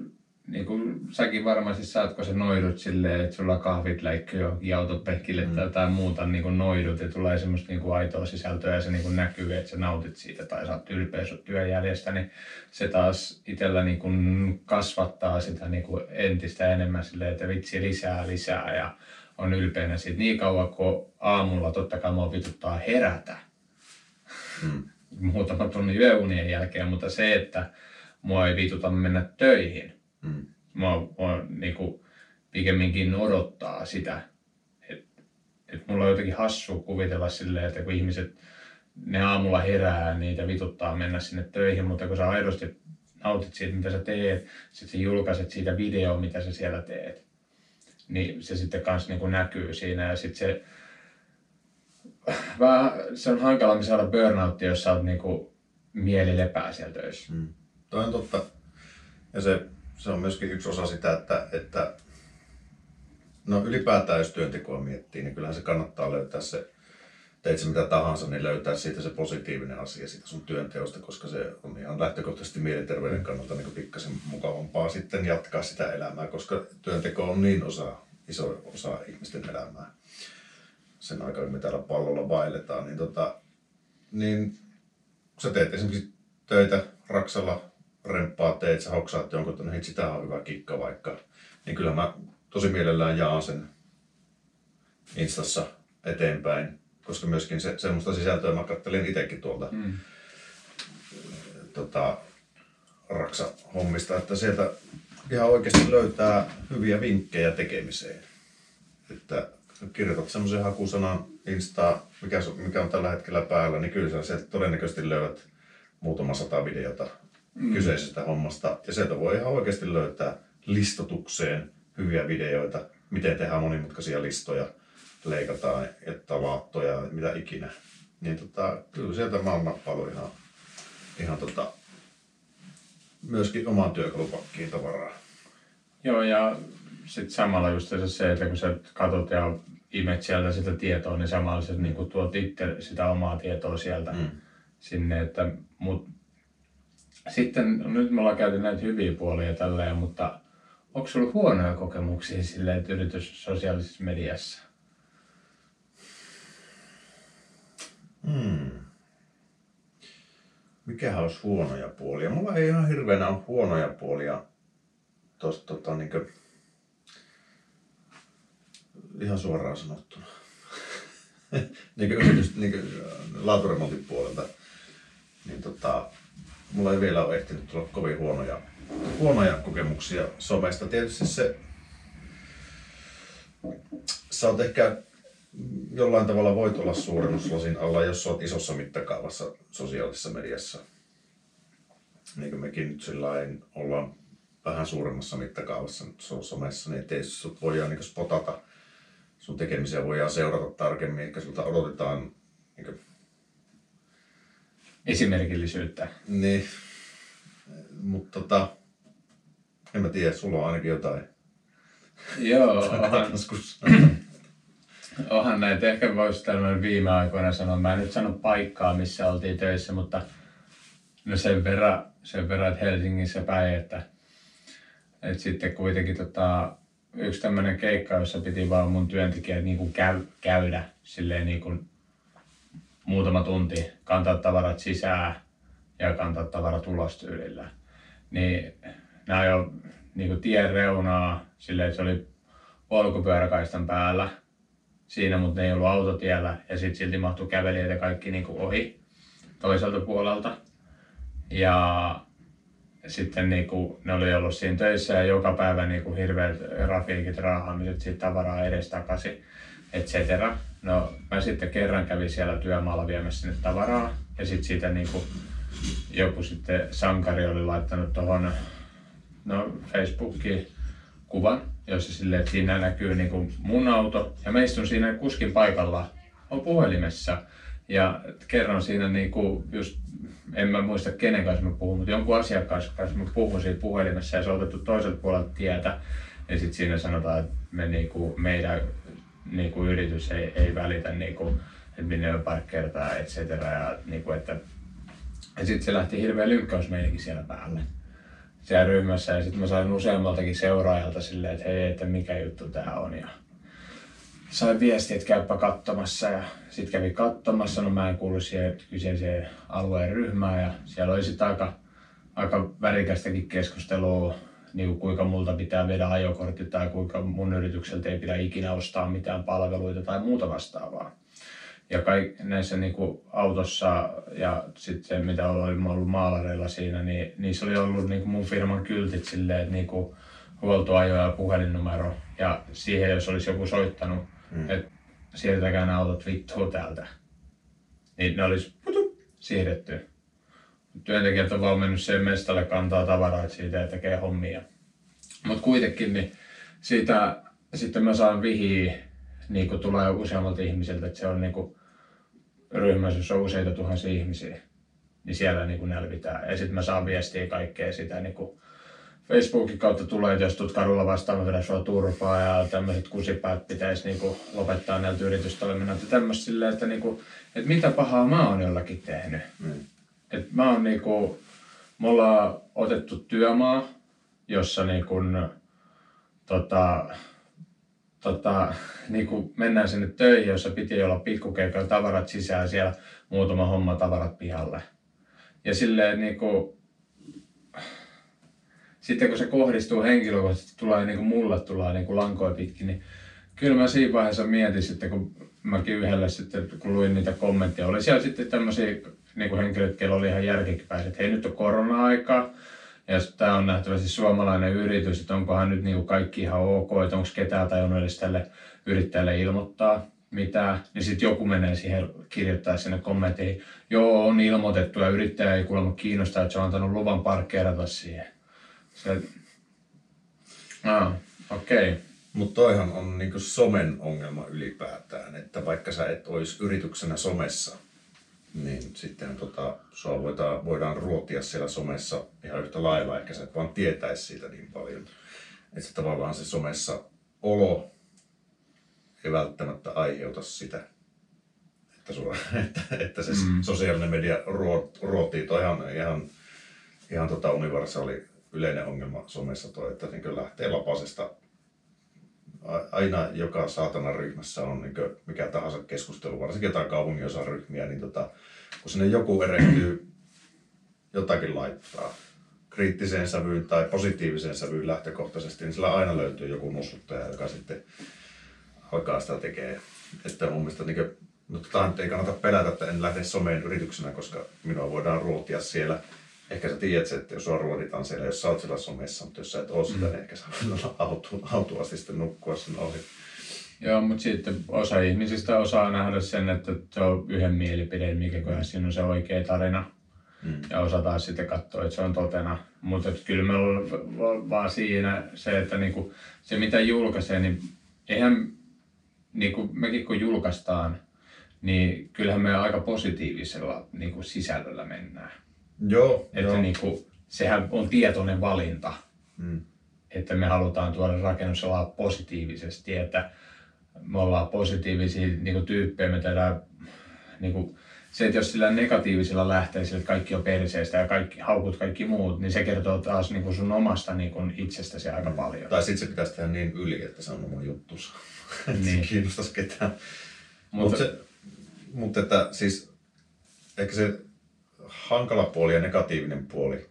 niin kuin säkin varmasti saat, kun sä noidut silleen, että sulla kahvit läikkyy johonkin autopenkille mm. tai jotain muuta niin kuin noidut ja tulee semmoista niin kuin aitoa sisältöä ja se niin kuin näkyy, että sä nautit siitä tai saat ylpeä sun työjäljestä, niin se taas itsellä niin kuin kasvattaa sitä niin kuin entistä enemmän silleen, että vitsi lisää lisää ja on ylpeänä siitä niin kauan, kun aamulla totta kai mua vituttaa herätä
Mm. <laughs>
muutama tunnin yöunien jälkeen, mutta se, että mua ei vituta mennä töihin,
Mm.
mua, mua niinku, pikemminkin odottaa sitä. Että et mulla on jotenkin hassu kuvitella silleen, että kun ihmiset ne aamulla herää, niitä vituttaa mennä sinne töihin, mutta kun sä aidosti nautit siitä, mitä sä teet, sit sä julkaiset siitä videoa, mitä sä siellä teet, niin se sitten kans niinku näkyy siinä ja sit se vähän, se on hankalammin saada burnouttia, jos sä oot niinku mieli lepää siellä töissä.
Mm. Toi on totta. Ja se, se on myöskin yksi osa sitä, että, että no ylipäätään jos työntekoa miettii, niin kyllähän se kannattaa löytää se, teit se mitä tahansa, niin löytää siitä se positiivinen asia siitä sun työnteosta, koska se on ihan lähtökohtaisesti mielenterveyden kannalta niin pikkasen mukavampaa sitten jatkaa sitä elämää, koska työnteko on niin osa, iso osa ihmisten elämää. Sen aikaa, kun me täällä pallolla vaelletaan, niin, tota, niin kun sä teet esimerkiksi töitä raksalla, remppaa teet, sä hoksaat jonkun, että no hei, sitä on hyvä kikka vaikka, niin kyllä mä tosi mielellään jaan sen Instassa eteenpäin, koska myöskin se, semmoista sisältöä mä kattelin itsekin tuolta mm. tota, Raksa-hommista, että sieltä ihan oikeasti löytää hyviä vinkkejä tekemiseen. Että kirjoitat semmoisen hakusanan Insta, mikä, mikä on tällä hetkellä päällä, niin kyllä sä todennäköisesti löydät muutama sata videota mm. kyseisestä hommasta. Ja sieltä voi ihan oikeasti löytää listotukseen hyviä videoita, miten tehdään monimutkaisia listoja, leikataan, että laattoja, mitä ikinä. Niin tota, kyllä sieltä mä oon nappailu ihan, ihan tota, myöskin omaan työkalupakkiin tavaraa.
Joo, ja sitten samalla just se, että kun sä katsot ja imet sieltä sitä tietoa, niin samalla sä niin tuot itse sitä omaa tietoa sieltä mm. sinne. Että, mut, sitten nyt me ollaan käyty näitä hyviä puolia tälleen, mutta onko sulla huonoja kokemuksia silleen, että yritys sosiaalisessa mediassa?
Hmm. Mikähän olisi huonoja puolia? Mulla ei ihan hirveänä ole huonoja puolia tosta, tota, niin kuin, ihan suoraan sanottuna. <laughs> niin kuin yritys, niin kuin puolelta. Niin tota, mulla ei vielä ole ehtinyt tulla kovin huonoja, huonoja kokemuksia somesta. Tietysti se, sä oot ehkä jollain tavalla voit olla suurennuslasin alla, jos olet isossa mittakaavassa sosiaalisessa mediassa. Niin kuin mekin nyt sillä ollaan vähän suuremmassa mittakaavassa somessa, niin ettei sut voidaan niin spotata, sun tekemisiä voidaan seurata tarkemmin, ehkä sulta odotetaan niin.
Esimerkillisyyttä.
Niin, mutta tota, en mä tiedä, sulla on ainakin jotain.
Joo, <laughs> onhan, <clears throat> onhan näitä. Ehkä voisi tällainen viime aikoina sanoa. Mä en nyt sano paikkaa, missä oltiin töissä, mutta no sen verran, sen verran että Helsingissä päin, että, että sitten kuitenkin tota, yksi tämmöinen keikka, jossa piti vaan mun työntekijät niin kuin käy, käydä silleen niin kuin muutama tunti, kantaa tavarat sisään ja kantaa tavarat ulos tyylillä. Niin nämä jo niin kuin tien reunaa silleen, se oli polkupyöräkaistan päällä siinä, mutta ne ei ollut autotiellä ja sitten silti mahtui kävelijät kaikki niin kuin ohi toiselta puolelta. Ja sitten niin kuin, ne oli ollut siinä töissä ja joka päivä niin kuin hirveät rafiikit, raahaamiset, siitä tavaraa edestakaisin, et cetera. No mä sitten kerran kävin siellä työmaalla viemässä sinne tavaraa ja sitten siitä niin kuin, joku sitten sankari oli laittanut tuohon no, Facebookiin kuvan, jossa sille, että siinä näkyy niin kuin mun auto ja meistä on siinä kuskin paikalla on puhelimessa. Ja kerran siinä niin kuin just, en mä muista kenen kanssa mä puhun, mutta jonkun asiakkaan kanssa mä puhun siinä puhelimessa ja se on otettu toiselta puolelta tietä. Ja sitten siinä sanotaan, että me niin kuin, meidän niin kuin yritys ei, ei välitä, niin kuin, että minne on parkkeerataan, et cetera. Ja, niin kuin, että, ja sitten se lähti hirveä lynkkaus meillekin siellä päälle siellä ryhmässä ja sitten mä sain useammaltakin seuraajalta silleen, että hei, että mikä juttu tää on. Ja sain viestiä, että käypä katsomassa ja sitten kävi katsomassa, no mä en kuulu siihen kyseiseen alueen ryhmään ja siellä oli sitten aika, aika värikästäkin keskustelua, niin kuin kuinka multa pitää viedä ajokortti tai kuinka mun yritykseltä ei pidä ikinä ostaa mitään palveluita tai muuta vastaavaa ja kaik, näissä niin kuin autossa ja sitten mitä oli ollut maalareilla siinä, niin niissä oli ollut niin kuin mun firman kyltit silleen, että niin kuin huoltoajo ja puhelinnumero. Ja siihen jos olisi joku soittanut, mm. että siirtäkää nämä autot vittuun täältä, niin ne olisi putu, siirretty. Työntekijät on vaan mennyt sen mestalle kantaa tavaraa siitä ja tekee hommia. Mutta kuitenkin niin siitä, sitten mä saan vihiä niin kuin tulee useammalta ihmiseltä, että se on niin ryhmässä, jossa on useita tuhansia ihmisiä, niin siellä niin kuin nälvitään. Ja sitten mä saan viestiä kaikkea sitä niin kuin Facebookin kautta tulee, että jos tulet kadulla vastaan, mä sua turpaa ja tämmöiset kusipäät pitäisi niin kuin lopettaa näiltä yritystoiminnalta. Tämmöistä silleen, että, niin kuin, että mitä pahaa mä oon jollakin tehnyt. Mm. Et mä oon niin kuin, me ollaan otettu työmaa, jossa niin kuin, tota, tota, niin kuin mennään sinne töihin, jossa piti olla pikkukeikalla tavarat sisään siellä muutama homma tavarat pihalle. Ja silleen niin kuin, sitten kun se kohdistuu henkilökohtaisesti, tulee niin kuin mulle tulee niin kuin lankoja pitkin, niin kyllä mä siinä vaiheessa mietin sitten, kun mäkin yhdellä sitten, kun luin niitä kommentteja, oli siellä sitten tämmöisiä niin kuin henkilöt, kello oli ihan järkipäin, että hei nyt on korona-aikaa, ja tämä on nähtävästi suomalainen yritys, että onkohan nyt niin kuin kaikki ihan ok, että onko ketään tajunnut edes tälle yrittäjälle ilmoittaa mitään, niin sitten joku menee siihen kirjoittaa sinne kommenttiin, joo on ilmoitettu ja yrittäjä ei kuulemma kiinnostaa, että se on antanut luvan parkkeerata siihen. Se, ah, okei. Okay.
Mutta toihan on niinku somen ongelma ylipäätään, että vaikka sä et olisi yrityksenä somessa, niin sitten tota, sua voidaan, voidaan ruotia siellä somessa ihan yhtä lailla, ehkä sä et vaan tietäisi siitä niin paljon. Että tavallaan se somessa olo ei välttämättä aiheuta sitä, että, sua, <laughs> että, että se mm. sosiaalinen media ruot, ruotii. Toi ihan, ihan, ihan tota universaali yleinen ongelma somessa toi, että niin lähtee lapasesta aina joka saatana ryhmässä on niin mikä tahansa keskustelu, varsinkin jotain kaupungin ryhmiä, niin tota, kun sinne joku erehtyy jotakin laittaa kriittiseen sävyyn tai positiiviseen sävyyn lähtökohtaisesti, niin sillä aina löytyy joku nussuttaja, joka sitten alkaa sitä tekee. Että mun mielestä niin mutta ei kannata pelätä, että en lähde someen yrityksenä, koska minua voidaan ruotia siellä – ehkä sä tiedät, että jos sua ruoditaan siellä, jos sä oot siellä somessa, mutta jos sä et ole sitä, mm. niin ehkä sä voit autu, autuasti sitten nukkua sen ohi.
Joo, mutta sitten osa ihmisistä osaa nähdä sen, että se on yhden mielipide, mikä mm. siinä on se oikea tarina. Mm. Ja osa taas sitten katsoa, että se on totena. Mutta kyllä me on vaan siinä se, että niinku, se mitä julkaisee, niin eihän niinku, mekin kun julkaistaan, niin kyllähän me aika positiivisella niinku, sisällöllä mennään.
Joo.
Että
joo.
Niin kuin, sehän on tietoinen valinta. Mm. Että me halutaan tuoda rakennusalaa positiivisesti, että me ollaan positiivisia niin kuin tyyppejä, me tehdään niin kuin, se, että jos sillä negatiivisilla lähtee sillä, että kaikki on perseestä ja kaikki, haukut kaikki muut, niin se kertoo taas niin kuin sun omasta niin kuin itsestäsi aika mm. paljon.
Tai sitten se pitäisi tehdä niin yli, että se on oma juttus. <laughs> niin. se kiinnostaisi ketään. Mutta, Mut mutta että siis ehkä se hankala puoli ja negatiivinen puoli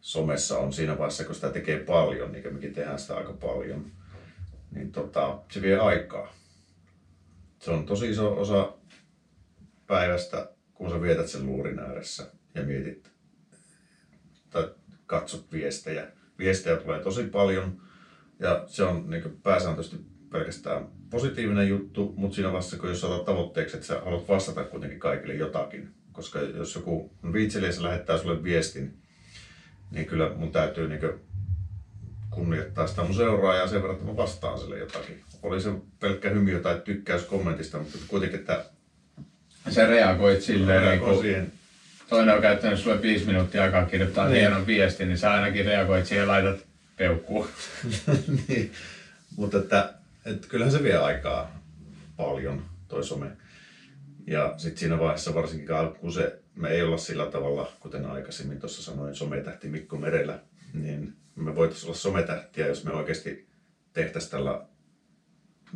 somessa on siinä vaiheessa, kun sitä tekee paljon, niin mekin tehdään sitä aika paljon, niin tota, se vie aikaa. Se on tosi iso osa päivästä, kun sä vietät sen luurin ääressä ja mietit tai katsot viestejä. Viestejä tulee tosi paljon ja se on niin pääsääntöisesti pelkästään positiivinen juttu, mutta siinä vaiheessa, kun jos otat tavoitteeksi, että sä haluat vastata kuitenkin kaikille jotakin, koska jos joku viitseliäs lähettää sulle viestin, niin kyllä mun täytyy niin kunnioittaa sitä mun seuraajaa sen verran, että mä vastaan sille jotakin. Oli se pelkkä hymiö tai tykkäys kommentista, mutta kuitenkin, että...
Sä reagoit silleen, niin kuin, siihen. toinen on käyttänyt sulle viisi minuuttia aikaa kirjoittaa niin. hienon viestin, niin sä ainakin reagoit siihen ja laitat peukkuun. <laughs>
niin. Mutta että, että kyllähän se vie aikaa paljon, toi some. Ja sitten siinä vaiheessa varsinkin kun se, me ei olla sillä tavalla, kuten aikaisemmin tuossa sanoin, sometähti Mikko Merellä, niin me voitaisiin olla sometähtiä, jos me oikeasti tehtäisiin tällä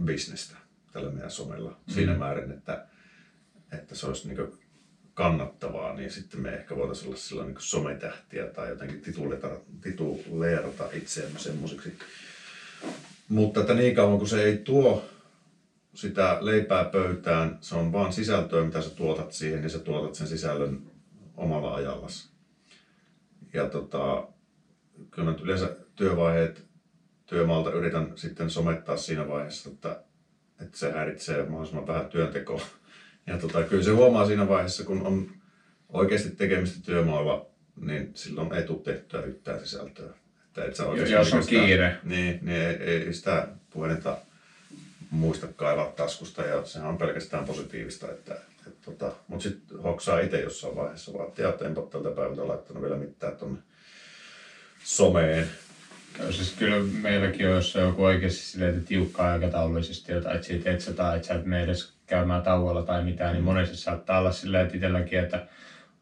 bisnestä tällä meidän somella mm. siinä määrin, että, että se olisi niin kannattavaa, niin sitten me ehkä voitaisiin olla sillä niin sometähtiä tai jotenkin tituleerata, tituleerata itseämme semmoisiksi. Mutta että niin kauan kun se ei tuo sitä leipää pöytään, se on vaan sisältöä, mitä sä tuotat siihen, niin sä tuotat sen sisällön omalla ajallasi. Ja tota, kyllä mä yleensä työvaiheet työmaalta yritän sitten somettaa siinä vaiheessa, että, että se häiritsee mahdollisimman vähän työntekoa. Ja tota, kyllä se huomaa siinä vaiheessa, kun on oikeasti tekemistä työmaalla, niin silloin ei tule tehtyä yhtään sisältöä.
Että et sä Jos on kiire.
Niin, niin ei, ei sitä puhelinta muista kaivaa taskusta ja sehän on pelkästään positiivista. Että, et, tota, mutta sitten hoksaa itse jossain vaiheessa vaan, että en ole tältä päivältä laittanut vielä mitään tuonne someen.
No, siis kyllä meilläkin on, jos on joku oikeasti silleen, että tiukkaa aikataulullisesti jotain, että siitä et sä tai että sä et mene edes käymään tauolla tai mitään, niin monesti saattaa olla silleen, että itselläkin, että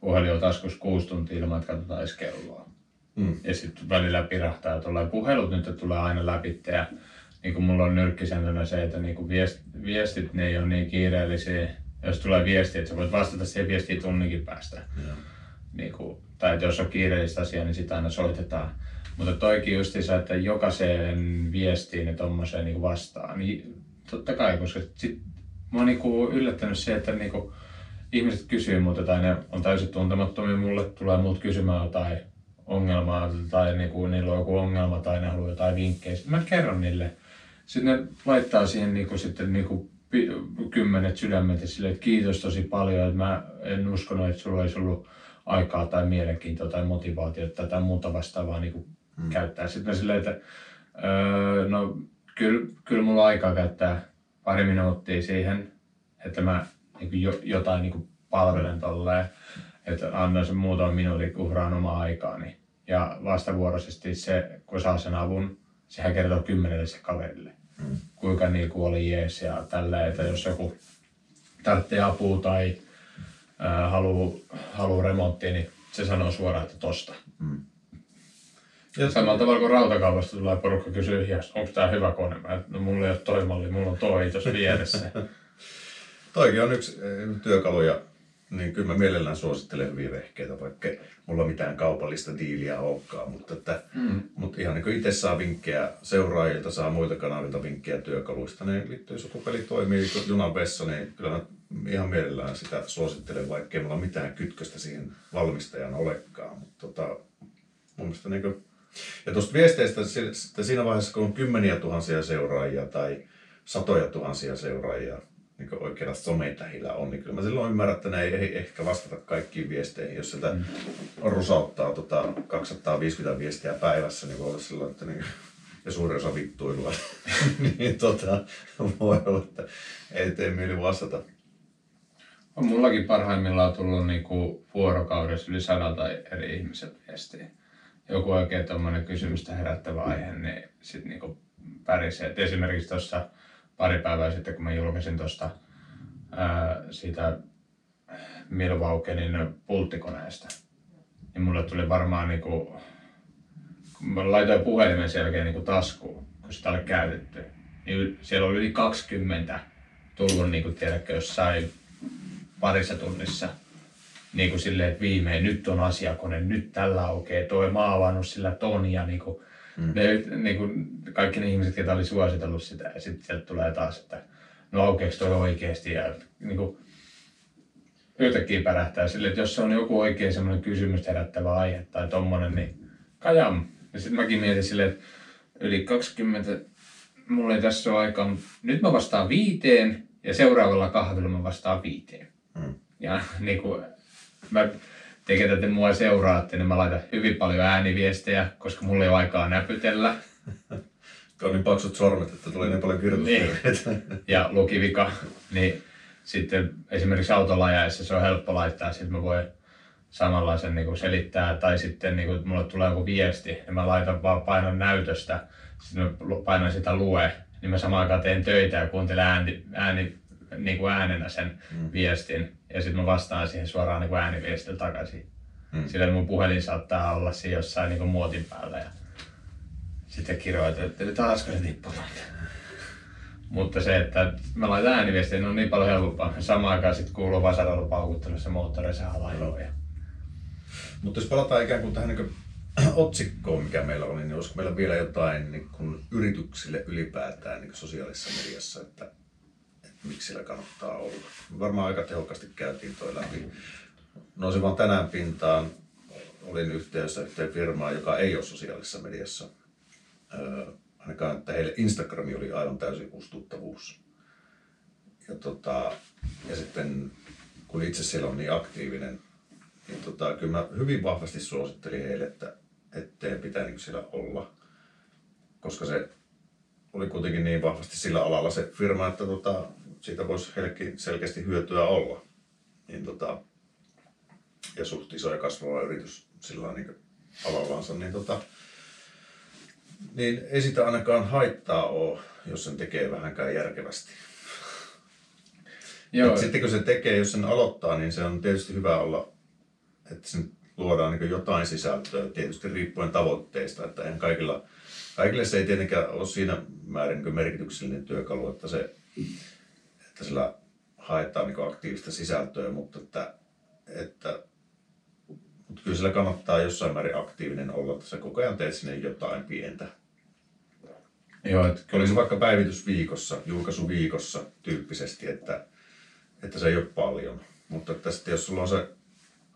puhelin on taskus kuusi tuntia ilman, että katsotaan edes kelloa. Mm. Ja sitten välillä pirahtaa tulee puhelut nyt, tulee aina läpi ja niin kuin mulla on nyrkkisääntönä se, että niin kuin viest, viestit ne ei ole niin kiireellisiä. Jos tulee viesti, että sä voit vastata siihen viestiin tunninkin päästä. Niin kuin, tai että jos on kiireellistä asiaa, niin sitä aina soitetaan. Mutta toikin justiinsa, että jokaiseen viestiin ja tommoseen niin vastaa, niin totta kai, koska sit mä oon niinku yllättänyt se, että niinku ihmiset kysyy multa tai ne on täysin tuntemattomia mulle, tulee multa kysymään jotain ongelmaa tai niinku, niillä on joku ongelma tai ne haluaa jotain vinkkejä. Mä kerron niille. Sitten ne laittaa siihen niinku, sitten niinku, kymmenet sydämet ja sille, että kiitos tosi paljon, että mä en uskonut, että sulla olisi ollut aikaa tai mielenkiintoa tai motivaatiota tai muuta vastaavaa niin hmm. käyttää. Sitten mä silleen, että öö, no kyllä, kyllä mulla on aikaa käyttää pari minuuttia siihen, että mä niin jo, jotain niin palvelen tolleen, että annan sen muutaman minuutin uhraan omaa aikaani. Ja vastavuoroisesti se, kun saa sen avun, sehän kertoo kymmenelle se kaverille. Kuinka niin kuin oli jees ja tällä, että jos joku tarvitsee apua tai haluaa haluu remonttia, niin se sanoo suoraan, että tosta. Mm. Ja samalla tavalla kuin rautakaupasta tulee porukka kysyy onko tämä hyvä kone? Mä, no mulla ei ole toi malli, mulla on toi tuossa vieressä. <laughs>
Toikin on yksi eh, työkalu ja niin kyllä mä mielellään suosittelen hyviä vehkeitä, vaikka mulla mitään kaupallista diiliä olekaan, mutta, että, mm. mutta ihan niin itse saa vinkkejä seuraajilta, saa muilta kanavilta vinkkejä työkaluista, niin liittyy, jos joku peli toimii junan vessa, niin kyllä mä ihan mielellään sitä suosittelen, vaikka ei mulla mitään kytköstä siihen valmistajan olekaan, mutta tota, mun mielestä niin kuin, ja tuosta viesteistä siinä vaiheessa, kun on kymmeniä tuhansia seuraajia tai satoja tuhansia seuraajia, niin oikealla sometähillä on, niin kyllä mä silloin ymmärrän, että ne ei, ei ehkä vastata kaikkiin viesteihin. Jos sieltä mm. rusauttaa tota 250 viestiä päivässä, niin voi olla silloin, että niin, ja suuri osa vittuilua, <laughs> niin tota, voi olla, että ei tee mieli vastata.
On mullakin parhaimmillaan tullut niinku vuorokaudessa yli sadalta eri ihmiset viestiä. Joku oikein tuommoinen kysymystä herättävä aihe, niin sitten niinku pärisee. Et esimerkiksi tuossa pari päivää sitten, kun mä julkaisin tuosta siitä Milwaukenin pulttikoneesta, niin mulle tuli varmaan niinku, kun mä laitoin puhelimen selkeä niinku taskuun, kun sitä oli käytetty, niin siellä oli yli 20 tullut, niin kuin tiedätkö, jossain parissa tunnissa niin kuin silleen, että viimein nyt on asiakone, nyt tällä aukeaa, toi mä avannut sillä ton ja niin kuin, Mm. Ne, niin kuin, kaikki ne ihmiset, jotka oli suositellut sitä, ja sitten sieltä tulee taas, että no aukeeko toi oikeasti, ja niin kuin, yhtäkkiä pärähtää sille, että jos se on joku oikein semmoinen kysymys herättävä aihe tai tommonen, niin kajam. Ja sitten mäkin mietin silleen, että yli 20, mulla ei tässä ole aikaa, nyt mä vastaan viiteen ja seuraavalla kahvilla mä vastaan viiteen. Mm. Ja <laughs> niin kuin, mä te, ketä te mua seuraatte, niin mä laitan hyvin paljon ääniviestejä, koska mulla ei ole aikaa näpytellä. <laughs>
on niin paksut sormet, että tulee niin paljon kirjoitusvirheitä. Niin.
Ja lukivika, niin sitten esimerkiksi autolla ajaessa se on helppo laittaa, sitten mä voin samanlaisen niin kuin selittää, tai sitten niin kuin, mulle tulee joku viesti, ja mä laitan vaan painan näytöstä, sitten mä painan sitä lue, niin mä samaan aikaan teen töitä ja kuuntelen ääni, ääni niin kuin äänenä sen mm. viestin ja sitten mä vastaan siihen suoraan niin kuin ääniviestillä takaisin. Mm. Sillä mun puhelin saattaa olla siinä jossain niin kuin muotin päällä ja sitten kirjoitan, että taasko se tippumaan. Mutta se, että mä laitan ääniviestiä, niin on niin paljon helpompaa. Samaan aikaan sitten kuuluu vasaralla paukuttelussa moottoreissa halailua. Ja...
Mutta jos palataan ikään kuin tähän niin <clears throat> otsikkoon, mikä meillä oli, niin olisiko meillä vielä jotain niin kuin yrityksille ylipäätään niin sosiaalisessa mediassa, että miksi siellä kannattaa olla. Varmaan aika tehokkaasti käytiin toi läpi. Nousin vaan tänään pintaan, olin yhteydessä yhteen firmaan, joka ei ole sosiaalisessa mediassa. Öö, ainakaan, että heille Instagrami oli aivan täysin uusi Ja, tota, ja sitten kun itse siellä on niin aktiivinen, niin tota, kyllä mä hyvin vahvasti suosittelin heille, että ettei pitää niin siellä olla. Koska se oli kuitenkin niin vahvasti sillä alalla se firma, että tota, siitä voisi heillekin selkeästi hyötyä olla. Niin tota, ja suht iso ja kasvava yritys sillä niin alallansa, niin, tota, niin ei sitä ainakaan haittaa ole, jos sen tekee vähänkään järkevästi. Joo. sitten kun se tekee, jos sen aloittaa, niin se on tietysti hyvä olla, että sen luodaan niin jotain sisältöä, tietysti riippuen tavoitteista, että eihän kaikilla, kaikille se ei tietenkään ole siinä määrin niin merkityksellinen työkalu, että se että sillä haetaan niin aktiivista sisältöä, mutta, että, että, mutta kyllä sillä kannattaa jossain määrin aktiivinen olla, että sä koko ajan teet sinne jotain pientä.
Joo, että
Olisi vaikka päivitys viikossa, julkaisu viikossa tyyppisesti, että, että se ei ole paljon. Mutta että sitten jos sulla on se,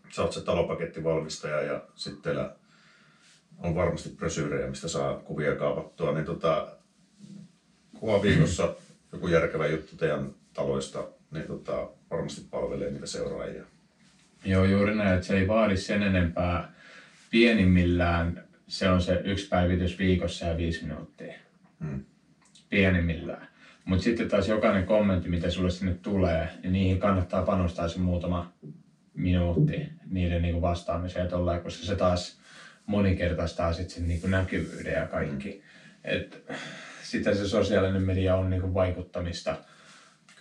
sä oot se talopakettivalmistaja ja sitten on varmasti brösyyrejä, mistä saa kuvia kaapattua, niin tota, kuva viikossa joku järkevä juttu teidän taloista, niin tota, varmasti palvelee niitä seuraajia.
Joo, juuri näin, että se ei vaadi sen enempää. Pienimmillään se on se yksi päivitys viikossa ja viisi minuuttia.
Hmm.
Pienimmillään. Mutta sitten taas jokainen kommentti, mitä sulle sinne tulee, niin niihin kannattaa panostaa se muutama minuutti niiden niinku vastaamiseen tolleen, koska se taas moninkertaistaa sitten sen niinku näkyvyyden ja kaikki. Et sitä se sosiaalinen media on niinku vaikuttamista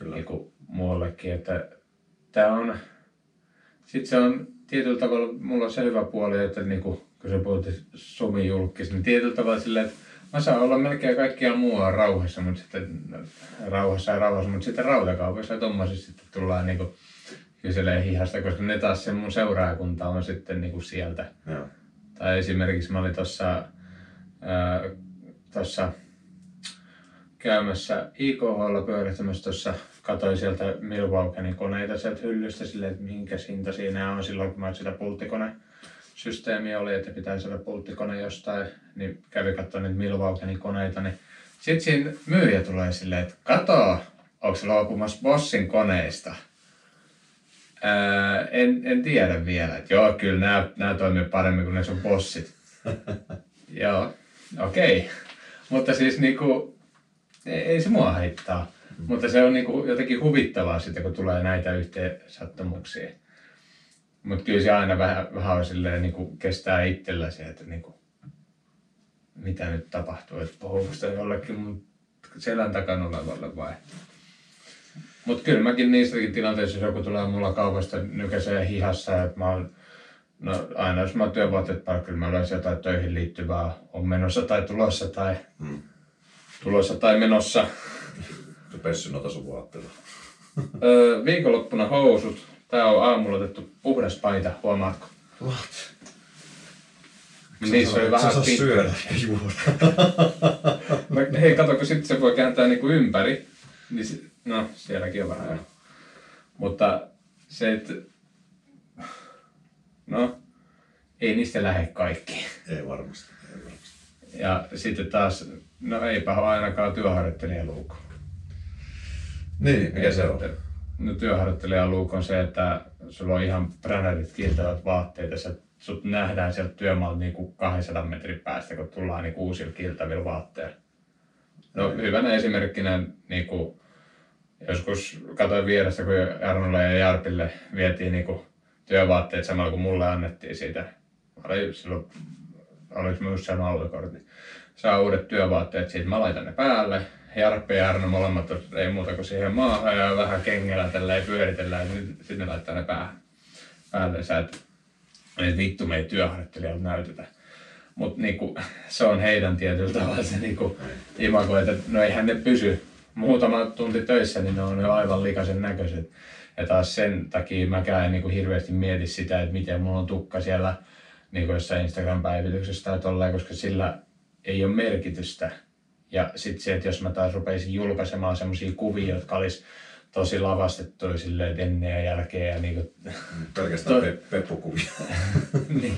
Kyllä.
niinku muuallekin, että tämä on, sitten se on tietyllä tavalla, mulla on se hyvä puoli, että niinku, kun sä puhut Sumi julkis, niin tietyllä tavalla silleen, että mä saan olla melkein kaikkia muualla rauhassa, mutta sitten rauhassa ja rauhassa, mutta sitten rautakaupassa ja tommosissa sitten tullaan niinku kyselee hihasta, koska ne taas se mun seuraajakunta on sitten niinku sieltä.
Joo.
Tai esimerkiksi mä olin tuossa tossa käymässä IKHlla pyörittämässä tuossa, katsoin sieltä Milwaukeein koneita sieltä hyllystä silleen, että minkä hinta siinä on silloin, kun mä sitä pulttikone systeemi oli, että pitää saada pulttikone jostain, niin kävi katsomaan niitä Milwaukeein koneita, niin sitten siinä myyjä tulee silleen, että kato, onko se luopumassa Bossin koneista? Ää, en, en tiedä vielä. että joo, kyllä nämä, nämä toimii paremmin kuin ne sun bossit. <laughs> joo, okei. Okay. Mutta siis niinku, ei, ei se mua haittaa. Mm. Mutta se on niinku jotenkin huvittavaa sitten, kun tulee näitä yhteen sattumuksia. Mutta kyllä se aina vähän, vähän on silleen, niinku kestää itsellä se, että niinku, mitä nyt tapahtuu, että puhuuko jollekin mun selän takana olevalle vai. Mutta kyllä mäkin niissäkin tilanteissa, jos joku tulee mulla kaupasta nykäisee hihassa, että mä oon, no aina jos mä oon työvaatteet päällä, kyllä mä yleensä jotain töihin liittyvää on menossa tai tulossa tai
Hmm.
tulossa tai menossa.
Se Pessy noita sun vaatteita. <laughs>
Öö, viikonloppuna housut. Tää on aamulla otettu puhdas paita, huomaatko?
What?
Niissä oli vähän
Sä saa
pit-
syödä ja juoda. <laughs>
No, hei, kato, kun sitten se voi kääntää niinku ympäri. Niin si- no, sielläkin on vähän jo. Mutta se, että... No, ei niistä lähde kaikki.
Ei varmasti. Ei varmasti.
Ja sitten taas, no eipä ole ainakaan työharjoittelijaluukku.
Niin, mikä se on?
No työharjoittelijaluukku on se, että sulla on ihan brändärit kiiltävät vaatteet ja sä, sut nähdään sieltä työmaalta niinku 200 metrin päästä, kun tullaan niinku uusilla kiiltävillä vaatteilla. No hyvänä esimerkkinä niinku, joskus katsoin vierestä, kun Jarnolle ja Jarpille vietiin niinku työvaatteet samalla kun mulle annettiin siitä. Mä olin silloin, oliko myös sen aluekortti. Saa uudet työvaatteet siitä, mä laitan ne päälle. Jarppi ja Jarno molemmat ei muuta kuin siihen maahan ja vähän kengellä tälleen pyöritellään ja sitten ne laittaa ne päähän. Päälle sä et, et vittu me ei työharjoittelijalta näytetä. Mutta niinku, se on heidän tietyllä tavalla se niinku, imago, että no eihän ne pysy muutama tunti töissä, niin ne on jo aivan likaisen näköiset. Ja taas sen takia mäkään en niinku hirveästi mieti sitä, että miten mulla on tukka siellä niinku jossain Instagram-päivityksessä tai tolleen, koska sillä ei ole merkitystä. Ja sitten se, että jos mä taas rupeisin julkaisemaan semmoisia kuvia, jotka olisi tosi lavastettuja silleen ennen ja jälkeen ja niinku,
Pelkästään
Toi-
pe- peppukuvia. <laughs>
niin,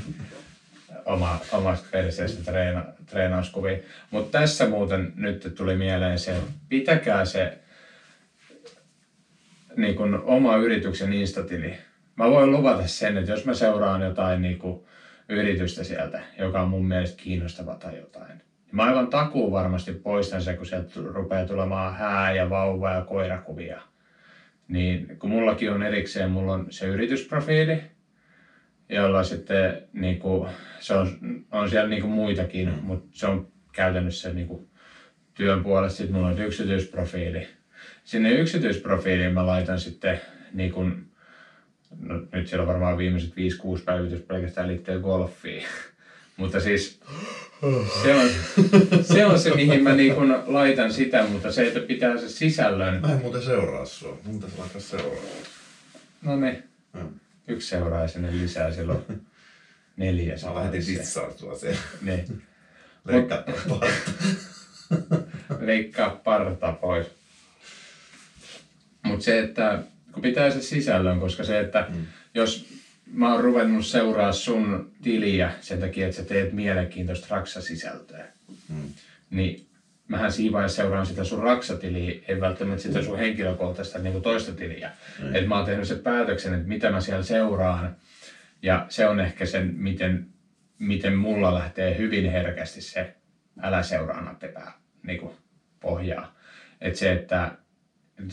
oma, omasta perseestä treena, treenauskuvia. Mutta tässä muuten nyt tuli mieleen se, että pitäkää se niin kun oma yrityksen instatili. Mä voin luvata sen, että jos mä seuraan jotain niin kun, yritystä sieltä, joka on mun mielestä kiinnostava tai jotain, niin mä aivan takuu varmasti poistan se, kun sieltä rupeaa tulemaan hää ja vauva ja koirakuvia. Niin kun mullakin on erikseen, mulla on se yritysprofiili, jolla sitten niin kuin, se on, on siellä niin kuin muitakin, mm. mutta se on käytännössä niin kuin, työn puolesta. Sitten mulla on yksityisprofiili. Sinne yksityisprofiiliin mä laitan sitten niin kuin, no, nyt siellä on varmaan viimeiset 5-6 päivitys pelkästään liittyen golfiin. <laughs> mutta siis <gasps> se on, se on se, mihin mä niin kuin laitan sitä, mutta se, että pitää se sisällön.
Mä en muuten seuraa sua. Mun pitäisi laittaa seuraa.
No niin,
Mm.
yksi seuraaja sinne lisää silloin neljä.
Mä lähetin ditsaa sua siellä.
Niin.
Leikkaa parta. <laughs>
leikkaa parta pois. Mutta se, että kun pitää se sisällön, koska se, että mm. jos mä oon ruvennut seuraa sun tiliä sen takia, että sä teet mielenkiintoista raksasisältöä, mm. niin mähän siinä vaiheessa seuraan sitä sun raksatiliä, ei välttämättä sitä sun henkilökohtaista niin kuin toista tiliä. Mm. Että mä oon tehnyt sen päätöksen, että mitä mä siellä seuraan, ja se on ehkä sen, miten, miten mulla lähtee hyvin herkästi se älä seuraa nappipää niin kuin pohjaa. Että se, että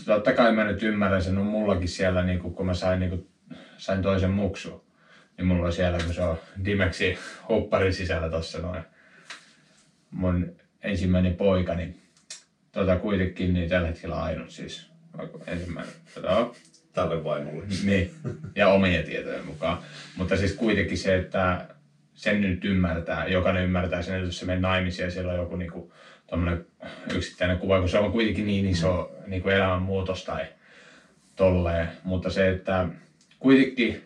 totta kai mä nyt ymmärrän sen, on mullakin siellä, niin kuin, kun mä sain, niin kuin, sain toisen muksu, niin mulla on siellä, kun se on Dimeksi hupparin sisällä tossa noin, mun ensimmäinen poika, niin tota kuitenkin niin tällä hetkellä ainut siis, ensimmäinen, tota,
Tälle vaimolle.
Niin, ja omien tietojen mukaan. Mutta siis kuitenkin se, että sen nyt ymmärtää, jokainen ymmärtää sen, että jos se menee naimisiin ja siellä on joku niin kuin, yksittäinen kuva, kun se on kuitenkin niin iso niin kuin elämänmuutos tai tolleen. Mutta se, että kuitenkin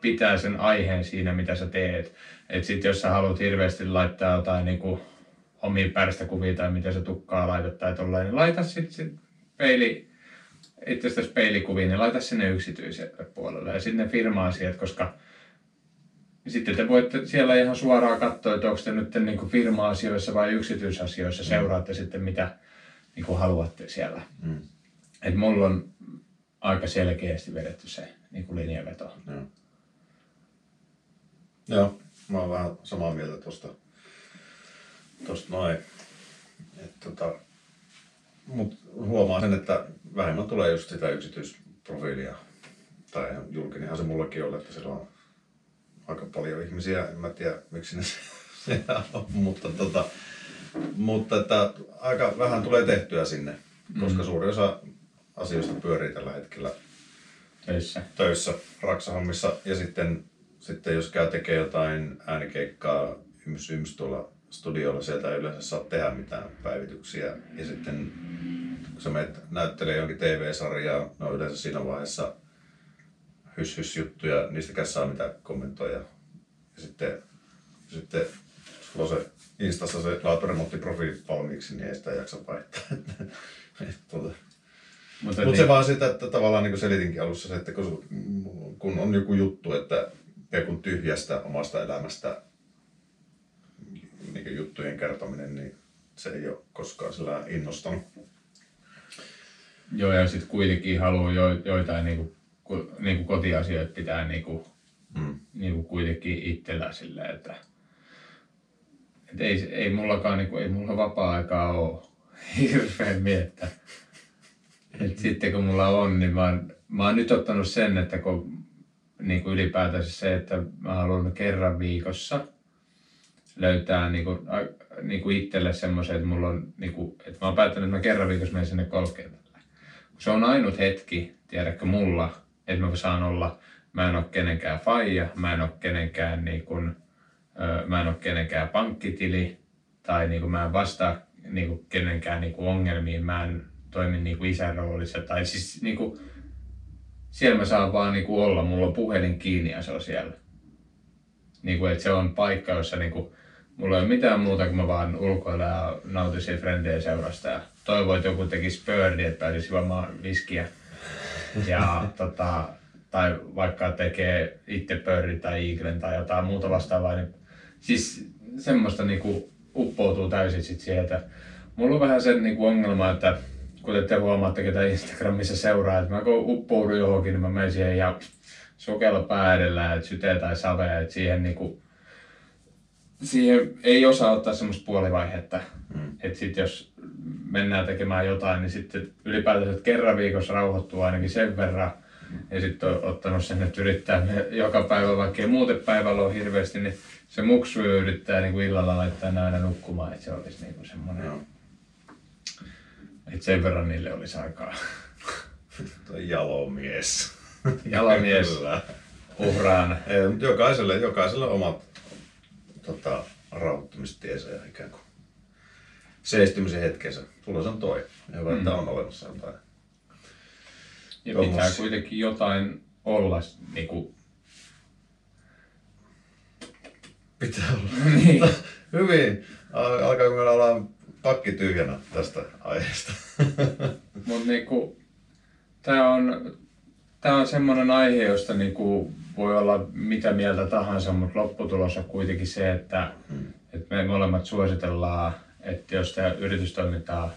pitää sen aiheen siinä, mitä sä teet. Että sitten jos sä haluat hirveästi laittaa jotain niin kuin omia pärstäkuvia tai mitä se tukkaa laitat tai tolleen, niin laita sitten sit peili, itsestäsi peilikuviin, niin laita sinne yksityiselle puolelle ja sinne firma-asiat, koska sitten te voitte siellä ihan suoraan katsoa, että onko te nyt niin kuin firma-asioissa vai yksityisasioissa, mm. seuraatte sitten mitä niin kuin haluatte siellä. Mm. Et mulla on aika selkeästi vedetty se niin kuin linjaveto.
Joo. Joo, mä oon vähän samaa mieltä tuosta tosta noin. Et tota, mut huomaan sen, että vähemmän tulee just sitä yksityisprofiilia. Tai julkinenhan se mullekin on, että siellä on aika paljon ihmisiä, en mä tiedä miksi ne <laughs> siellä on, mutta, tota, mutta että aika vähän tulee tehtyä sinne, koska mm. suuri osa asioista pyörii tällä hetkellä
töissä,
töissä raksahommissa ja sitten, sitten jos käy tekee jotain äänikeikkaa yms, yms tuolla studiolla, sieltä ei yleensä saa tehdä mitään päivityksiä ja sitten kun sä menet näyttelee jonkin TV-sarjaa, no yleensä siinä vaiheessa hys, hys juttuja, niistäkään saa mitään kommentoida. Ja sitten, sitten sulla on se Instassa se laaturemonttiprofiili valmiiksi, niin ei sitä jaksa vaihtaa. <laughs> tuota. Mutta Mut niin. se vaan sitä, että tavallaan niin kuin selitinkin alussa se, että kun, kun on joku juttu, että kun tyhjästä omasta elämästä niin juttujen kertominen, niin se ei ole koskaan sillä innostanut.
Joo, ja sitten kuitenkin haluaa jo, joitain niin kuin niin kuin kotiasioita pitää niin kuin, mm. niin kuin kuitenkin itsellä silleen, että, että ei, ei mullakaan niin kuin, ei mulla vapaa-aikaa ole <laughs> hirveän miettä. Et sitten kun mulla on, niin mä oon, mä oon nyt ottanut sen, että kun niin kuin ylipäätänsä se, että mä haluan kerran viikossa löytää niin kuin, niin kuin itselle semmoisen, että mulla on, niin kuin, että mä oon päättänyt, että mä kerran viikossa menen sinne golfkentälle. Se on ainut hetki, tiedätkö, mulla, että mä saan olla, mä en ole kenenkään faija, mä en ole kenenkään, niin kun, mä en ole kenenkään pankkitili, tai niin kun mä en vastaa niin kun kenenkään niin kun ongelmiin, mä en toimi niin kuin isän roolissa, tai siis niin kun, siellä mä saan vaan niin kuin olla, mulla on puhelin kiinni ja se on siellä. Niin kuin, että se on paikka, jossa niin kuin, mulla ei ole mitään muuta kuin mä vaan ulkoilen ja nautisin frendejä seurasta. Ja toivon, että joku tekisi pördi, että pääsisi juomaan viskiä. Ja, <laughs> tota, tai vaikka tekee itse pörri tai iiklen tai jotain muuta vastaavaa, niin siis semmoista niinku uppoutuu täysin sit siihen, että mulla on vähän sen niinku ongelma, että kuten te huomaatte, ketä Instagramissa seuraa, että mä kun uppoudun johonkin, niin mä menen siihen ja sukella pää edellä, että syte tai save, että siihen niinku, siihen ei osaa ottaa semmoista puolivaihetta. Mm. Että sit jos mennään tekemään jotain, niin sitten ylipäätään että kerran viikossa rauhoittuu ainakin sen verran. Ja sitten on ottanut sen, että yrittää joka päivä, vaikka ei muuten päivällä ole hirveästi, niin se muksu yrittää niin kuin illalla laittaa aina nukkumaan, että se olisi niin kuin semmoinen. No. Että sen verran niille olisi aikaa. <laughs>
Toi jalomies.
Jalomies. Uhraan.
Jokaiselle, jokaiselle omat tota, rauhoittumistiesä ja ikään kuin seistymisen hetkensä. Se on toi. Ja hyvä, mm. että on olemassa jotain.
Ja Tuommoisia. pitää kuitenkin jotain olla niin kuin...
Pitää olla. niin. <laughs> Hyvin. Alkaa kun me ollaan takki tyhjänä tästä aiheesta. <laughs>
Mutta niinku, tämä on, tää on semmoinen aihe, josta niinku voi olla mitä mieltä tahansa, mutta lopputulos on kuitenkin se, että, hmm. että me molemmat suositellaan, että jos tämä yritystoimintaa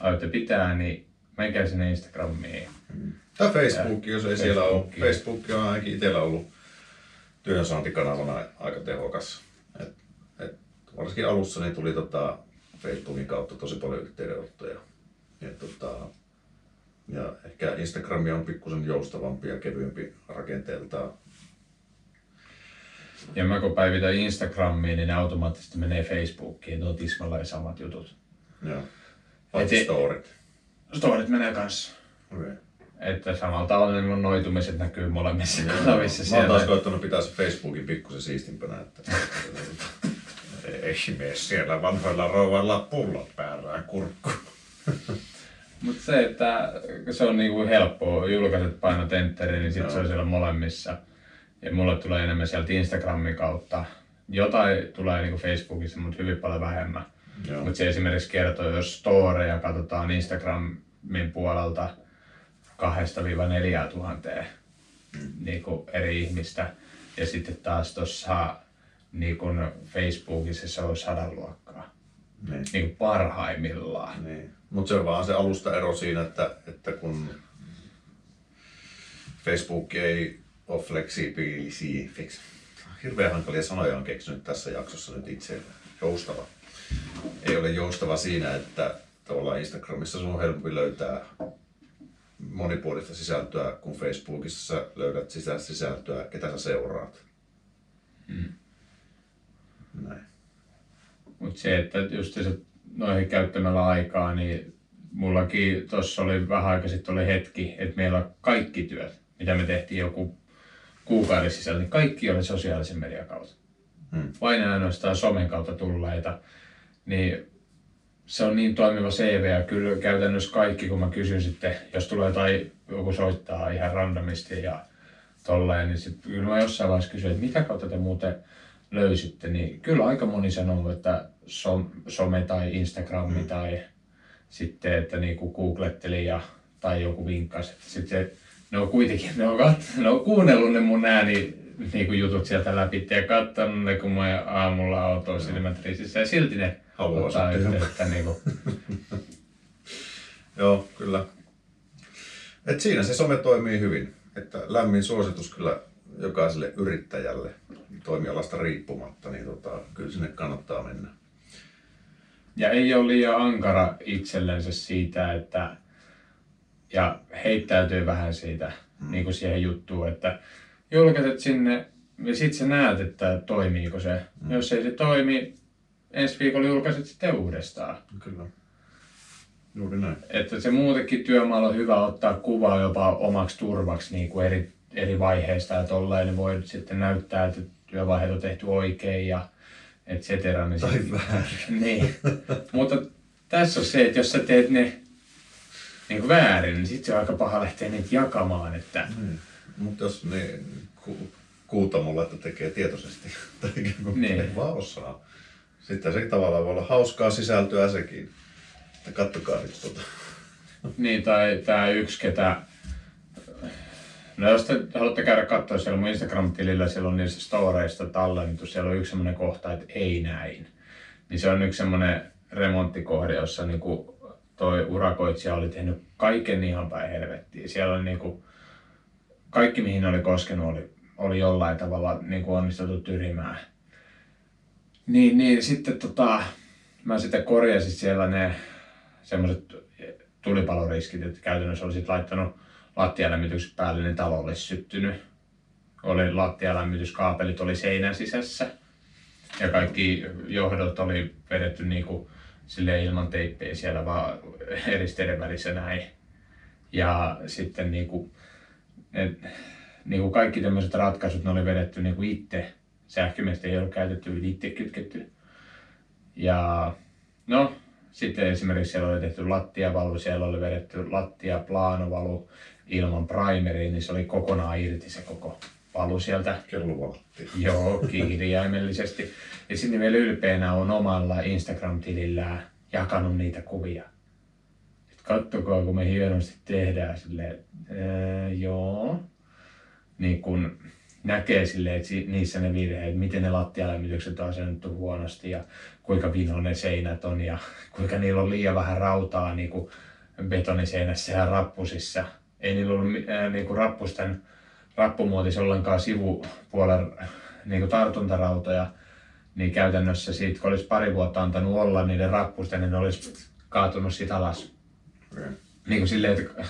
aiotte pitää, niin menkää sinne Instagramiin.
Hmm. Tai Facebook, jos ei siellä ole. Facebook on ainakin itsellä ollut työnsaantikanavana aika tehokas. Et, et, varsinkin alussa niin tuli tota Facebookin kautta tosi paljon yhteydenottoja. Ja, tota, ja ehkä Instagram on pikkusen joustavampi ja kevyempi rakenteeltaan.
Ja mä kun päivitän Instagramiin, niin ne automaattisesti menee Facebookiin, tuo tismalla samat jutut.
Joo. Paitsi storit.
Storit menee kanssa.
Okay.
Että samalla tavalla ne mun noitumiset näkyy molemmissa kanavissa.
Mä oon taas koittanut pitää se Facebookin pikkusen siistimpänä, että <laughs> mene siellä vanhoilla rouvalla pullot päällä kurkku.
Mutta se, että se on niinku helppoa, julkaiset painat enteriin, niin sitten se on siellä molemmissa. Ja mulle tulee enemmän sieltä Instagramin kautta. Jotain tulee niinku Facebookissa, mutta hyvin paljon vähemmän. Mutta se esimerkiksi kertoo, jos storeja katsotaan Instagramin puolelta, kahdesta viiva neljää tuhanteen mm. niin eri ihmistä. Ja sitten taas tuossa niin Facebookissa se on sadan luokkaa. Niin. Niin parhaimmillaan.
Niin. Mutta se on vaan se alusta ero siinä, että, että kun Facebook ei ole fleksibilisiä, flex, hirveän hankalia sanoja on keksinyt tässä jaksossa nyt itse joustava. Ei ole joustava siinä, että tavallaan Instagramissa sun on helpompi löytää monipuolista sisältöä, kun Facebookissa sä löydät sitä sisältöä, ketä sä seuraat. Hmm.
Mutta se, että just se noihin käyttämällä aikaa, niin mullakin tuossa oli vähän aika sitten oli hetki, että meillä kaikki työt, mitä me tehtiin joku kuukauden sisällä, niin kaikki oli sosiaalisen median kautta. Hmm. Vain ainoastaan somen kautta tulleita. Niin se on niin toimiva CV ja kyllä käytännössä kaikki, kun mä kysyn sitten, jos tulee tai joku soittaa ihan randomisti ja tolleen, niin sitten kyllä mä jossain vaiheessa kysyn, että mitä kautta te muuten löysitte, niin kyllä aika moni sanoo, että som, some tai Instagrami mm. tai sitten, että niinku googletteli ja, tai joku vinkkasi. Sitten se, ne on kuitenkin, ne on, kat, ne on kuunnellut ne mun ääni niinku jutut sieltä läpi ja katsonut ne, kun mä aamulla auto silmät ja silti ne
haluaa ottaa yhteyttä. Niin kuin. <laughs> Joo, kyllä. Et siinä se some toimii hyvin. Että lämmin suositus kyllä jokaiselle yrittäjälle toimialasta riippumatta, niin tota, kyllä sinne kannattaa mennä.
Ja ei ole liian ankara itsellensä siitä, että ja heittäytyy vähän siitä mm. niin kuin siihen juttuun, että julkaiset sinne ja sitten sä näet, että toimiiko se. Mm. Jos ei se toimi, ensi viikolla julkaiset sitten uudestaan.
Kyllä. Juuri näin.
Että se muutenkin työmaalla on hyvä ottaa kuvaa jopa omaksi turvaksi niin kuin eri, eri vaiheista ja tolleen, niin voi sitten näyttää, että työvaiheet on tehty oikein ja et cetera.
Niin tai sit, väärin.
niin. Mutta tässä on se, että jos sä teet ne niin kuin väärin, niin sitten se on aika paha lähteä niitä jakamaan. Että...
Niin. Mutta jos ne ku, kuutamolla, että tekee tietoisesti, <laughs> tai niin. vaan osaa, sitten se tavallaan voi olla hauskaa sisältöä sekin. Että kattokaa nyt tota.
Niin, tai tämä yksi, ketä... No jos te haluatte käydä katsoa siellä mun Instagram-tilillä, siellä on niissä storeista tallennettu, siellä on yksi semmoinen kohta, että ei näin. Niin se on yksi semmoinen remonttikohde, jossa niinku toi urakoitsija oli tehnyt kaiken ihan päin helvettiin. Siellä oli niinku, kaikki mihin oli koskenut oli, oli jollain tavalla niinku onnistuttu tyrimään. Niin, niin sitten tota, mä sitten korjasin siellä ne semmoiset tulipaloriskit, että käytännössä olisit laittanut lattialämmitykset päälle, niin talo olisi syttynyt. Oli lattialämmityskaapelit oli seinän sisässä ja kaikki johdot oli vedetty niinku sille ilman teippiä siellä vaan eristeiden välissä näin. Ja sitten niinku, ne, niinku kaikki tämmöiset ratkaisut ne oli vedetty niinku itse sähkömiestä ei ollut käytetty, itse kytketty. Ja no, sitten esimerkiksi siellä oli tehty lattiavalu, siellä oli vedetty lattia plaanovalu ilman primeriin, niin se oli kokonaan irti se koko valu sieltä.
Kelluvaltti.
Joo, <laughs> kirjaimellisesti. Ja sitten vielä ylpeänä on omalla Instagram-tilillään jakanut niitä kuvia. Et kattokaa, kun me hienosti tehdään silleen, ää, joo. Niin kun näkee silleen, että niissä ne virheet, miten ne lattialämmitykset on asennettu huonosti ja kuinka vino ne seinät on ja kuinka niillä on liian vähän rautaa niin kuin betoniseinässä ja rappusissa. Ei niillä ollut ää, niin kuin rappusten rappumuotissa ollenkaan sivupuolen niin kuin tartuntarautoja, niin käytännössä siitä, kun olisi pari vuotta antanut olla niiden rappusten, niin ne olisi kaatunut siitä alas.
Okay.
Niin kuin silleen, että,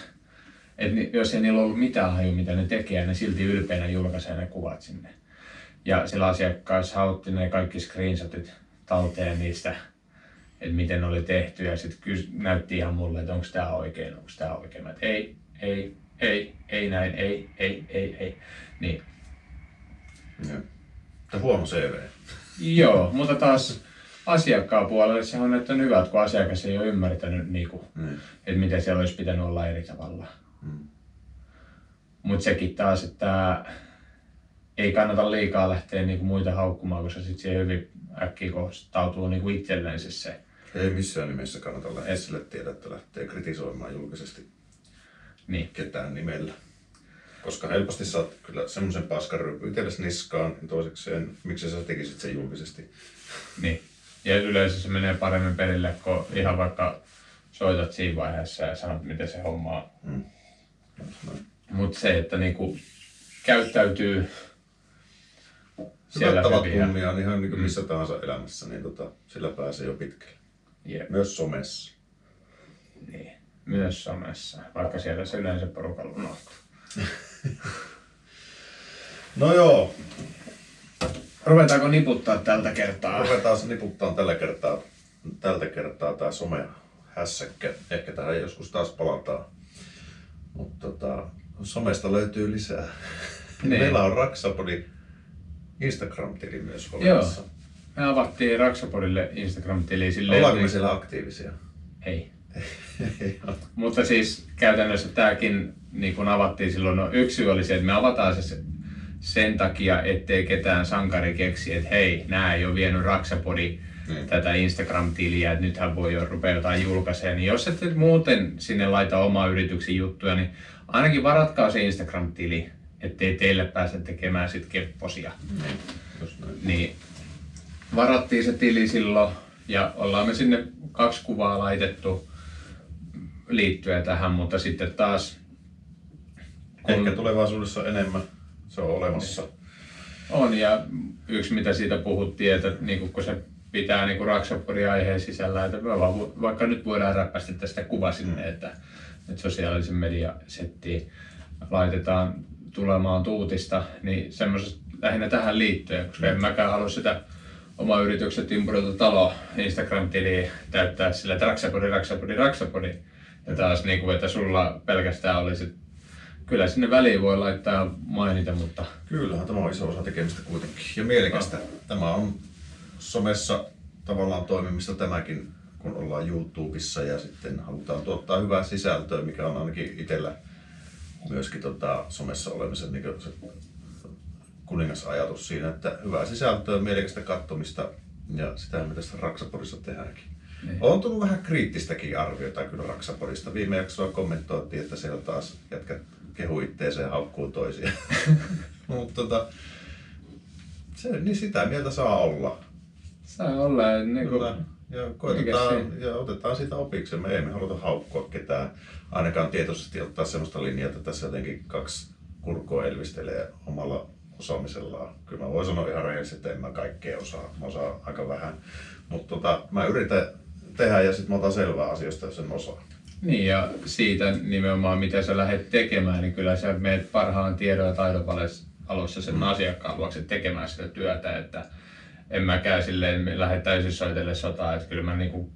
että jos ei niillä ollut mitään haju, mitä ne tekee, ne silti ylpeänä julkaisee ne kuvat sinne. Ja sillä asiakkaassa otti ne kaikki screenshotit talteen niistä, että miten ne oli tehty ja sitten näytti ihan mulle, että onko tämä oikein, onko tämä oikein. Mä, että ei, ei, ei, ei näin, ei, ei, ei, ei. Niin.
Joo. Että huono CV.
Joo, mutta taas asiakkaan puolelle se on että on hyvä, että kun asiakas ei ole ymmärtänyt, niin kuin,
Mm.
että miten siellä olisi pitänyt olla eri tavalla.
Mm.
Mutta sekin taas, että ei kannata liikaa lähteä niin kuin muita haukkumaan, koska sitten siihen hyvin äkkiä kohtautuu niin kuin itsellensä se.
Ei missään nimessä kannata lähteä sille tiedä, että lähtee kritisoimaan julkisesti
Niin.
ketään nimellä. Koska helposti saat kyllä semmoisen paskaryypyn itsellesi niskaan, ja toisekseen, miksi sä tekisit sen julkisesti.
Niin. Ja yleensä se menee paremmin perille, kun ihan vaikka soitat siinä vaiheessa ja sanot, miten se homma on.
Mm.
Mutta se, että niinku käyttäytyy siellä
Tavat
hyvin. ja-
kunniaan ihan niin kuin missä tahansa elämässä, niin tota, sillä pääsee jo pitkälle.
Jep,
Myös somessa.
niin. Myös somessa, vaikka siellä se yleensä porukalla unohtuu. <laughs>
No joo,
Ruvetaanko niputtaa tältä kertaa?
ruvetaan niputtaa tällä kertaa, tältä kertaa tämä some hässäkkä. Ehkä tähän joskus taas palataan. Mutta tota, somesta löytyy lisää.
Niin. <laughs>
Meillä on Raksapodi Instagram-tili myös olemassa.
Me avattiin Raksapodille Instagram-tili silleen...
Ollaanko me siellä aktiivisia?
Ei. <laughs> Mutta siis käytännössä tämäkin niin kun avattiin silloin, no yksi syy oli se, että me avataan se sen takia, ettei ketään sankari keksi, että hei, nämä ei ole vienyt Raksapodi
Niin.
tätä Instagram-tiliä, että nythän voi jo rupea jotain julkaisemaan. Niin jos ette muuten sinne laita omaa yrityksen juttuja, niin ainakin varatkaa se Instagram-tili, ettei teille pääse tekemään sit kepposia.
Niin.
Niin varattiin se tili silloin ja ollaan me sinne kaksi kuvaa laitettu liittyen tähän, mutta sitten taas
Ehkä tulevaisuudessa enemmän. Se on olemassa.
on ja yksi mitä siitä puhuttiin, että niin kun se pitää niin Raksapodin aiheen sisällä, että me vaan, vaikka nyt voidaan räppästä tästä kuva sinne, että, että sosiaalisen media settiin laitetaan tulemaan tuutista, niin semmoisesta lähinnä tähän liittyen, koska en mäkään halua sitä oma yrityksen Timpurilta talo Instagram-tiliä täyttää sillä, että Raksapodi, Raksapodi, Raksapodi. Ja taas niin kuin, että sulla pelkästään olisi, kyllä sinne väliin voi laittaa mainita, mutta
Kyllähän tämä on iso osa tekemistä kuitenkin. Ja mielekästä. Tämä on somessa tavallaan toimimista tämäkin, kun ollaan YouTubessa ja sitten halutaan tuottaa hyvää sisältöä, mikä on ainakin itsellä myöskin tota, somessa olemisen niin se kuningasajatus siinä, että hyvää sisältöä, mielekästä kattomista ja sitä me tästä Raksapodissa tehdäänkin.
Niin.
On tullut vähän kriittistäkin arviota kyllä Raksapodista. Viime jaksoa kommentoitiin, että siellä taas jätkät kehu itteensä ja haukkuu toisia. <laughs> Mutta tota, se, niin sitä mieltä saa olla.
saa olla, niin kuin.
Ja koitetaan ja otetaan siitä opiksi. Me emme haluta haukkua ketään, ainakaan tietoisesti ottaa sellaista linjaa, että tässä jotenkin kaksi kurkoa elvistelee omalla osaamisellaan. Kyllä mä voin sanoa ihan rehellisesti, että en mä kaikkea osaa. Mä osaan aika vähän. Mutta tota, mä yritän tehdä ja sitten mä otan selvää asioista, jos en osaa.
Niin ja siitä nimenomaan mitä sä lähdet tekemään, niin kyllä sä meet parhaan tiedon ja taidon alussa sen asiakkaan luokse tekemään sitä työtä, että en mäkään silleen lähde täysin soitelle sotaa, että kyllä mä niinku,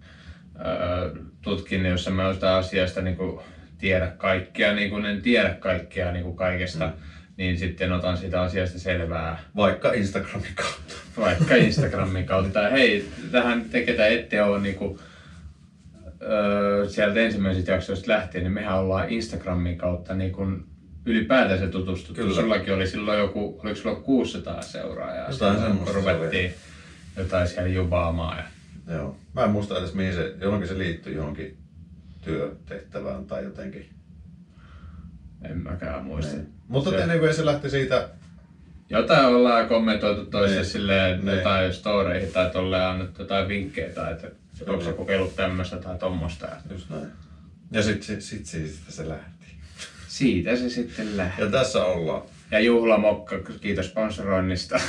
öö, tutkin, jos mä sitä asiasta niinku tiedä kaikkea, niin kuin en tiedä kaikkea niinku kaikesta, mm. niin sitten otan sitä asiasta selvää
Vaikka Instagramin kautta.
vaikka Instagramin kautta. Hei, tähän te ketä ette ole niinku, öö, sieltä ensimmäisistä jaksoista lähtien, niin mehän ollaan Instagramin kautta niin kun ylipäätänsä tutustuttu.
Kyllä.
Sullakin oli silloin joku, oliko sulla 600 seuraajaa?
Jotain semmoista se oli.
ruvettiin jotain siellä jubaamaan. Ja,
Joo. Mä en muista edes mihin se, johonkin se liittyy johonkin työtehtävään tai jotenkin.
En mäkään muista.
Niin. Mutta
Se-
se... niin se lähti siitä,
Jotain ollaan kommentoitu toiselle
Niin.
silleen
Niin.
jotain storeihin tai tolleen annettu jotain vinkkejä tai että onko se kokeillut tämmöistä tai tommosta.
just näin. Ja sit, sit, sit siitä se lähti.
Siitä se sitten lähti.
Ja tässä ollaan.
Ja juhlamokka, kiitos sponsoroinnista.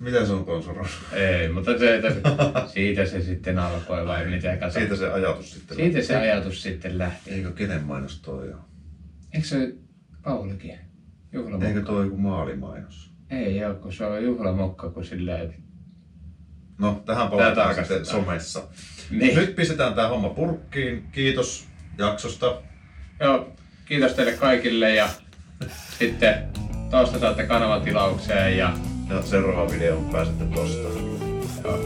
Miten se on sponsoroinut?
Ei, mutta se, siitä se sitten alkoi vai miten kato.
Siitä se ajatus sitten
Siitä se ajatus sitten lähti.
Eikö kenen mainos toi on?
Eikö se Paulikin? Juhlamokka.
Eikö toi joku maalimainos?
Ei oo, kun se on juhlamokka, kun silleen...
No, tähän palataan sitten somessa.
Niin.
Nyt pistetään tää homma purkkiin. Kiitos jaksosta.
Joo, kiitos teille kaikille ja sitten tuosta saatte kanavatilaukseen ja
Ja seuraava video pääsette tosta.
joo,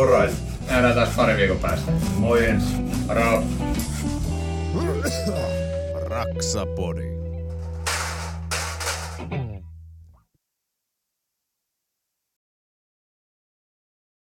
Alright.
nähdään taas pari viikon päästä.
Moi ensi.
Moro!
Raksapodi.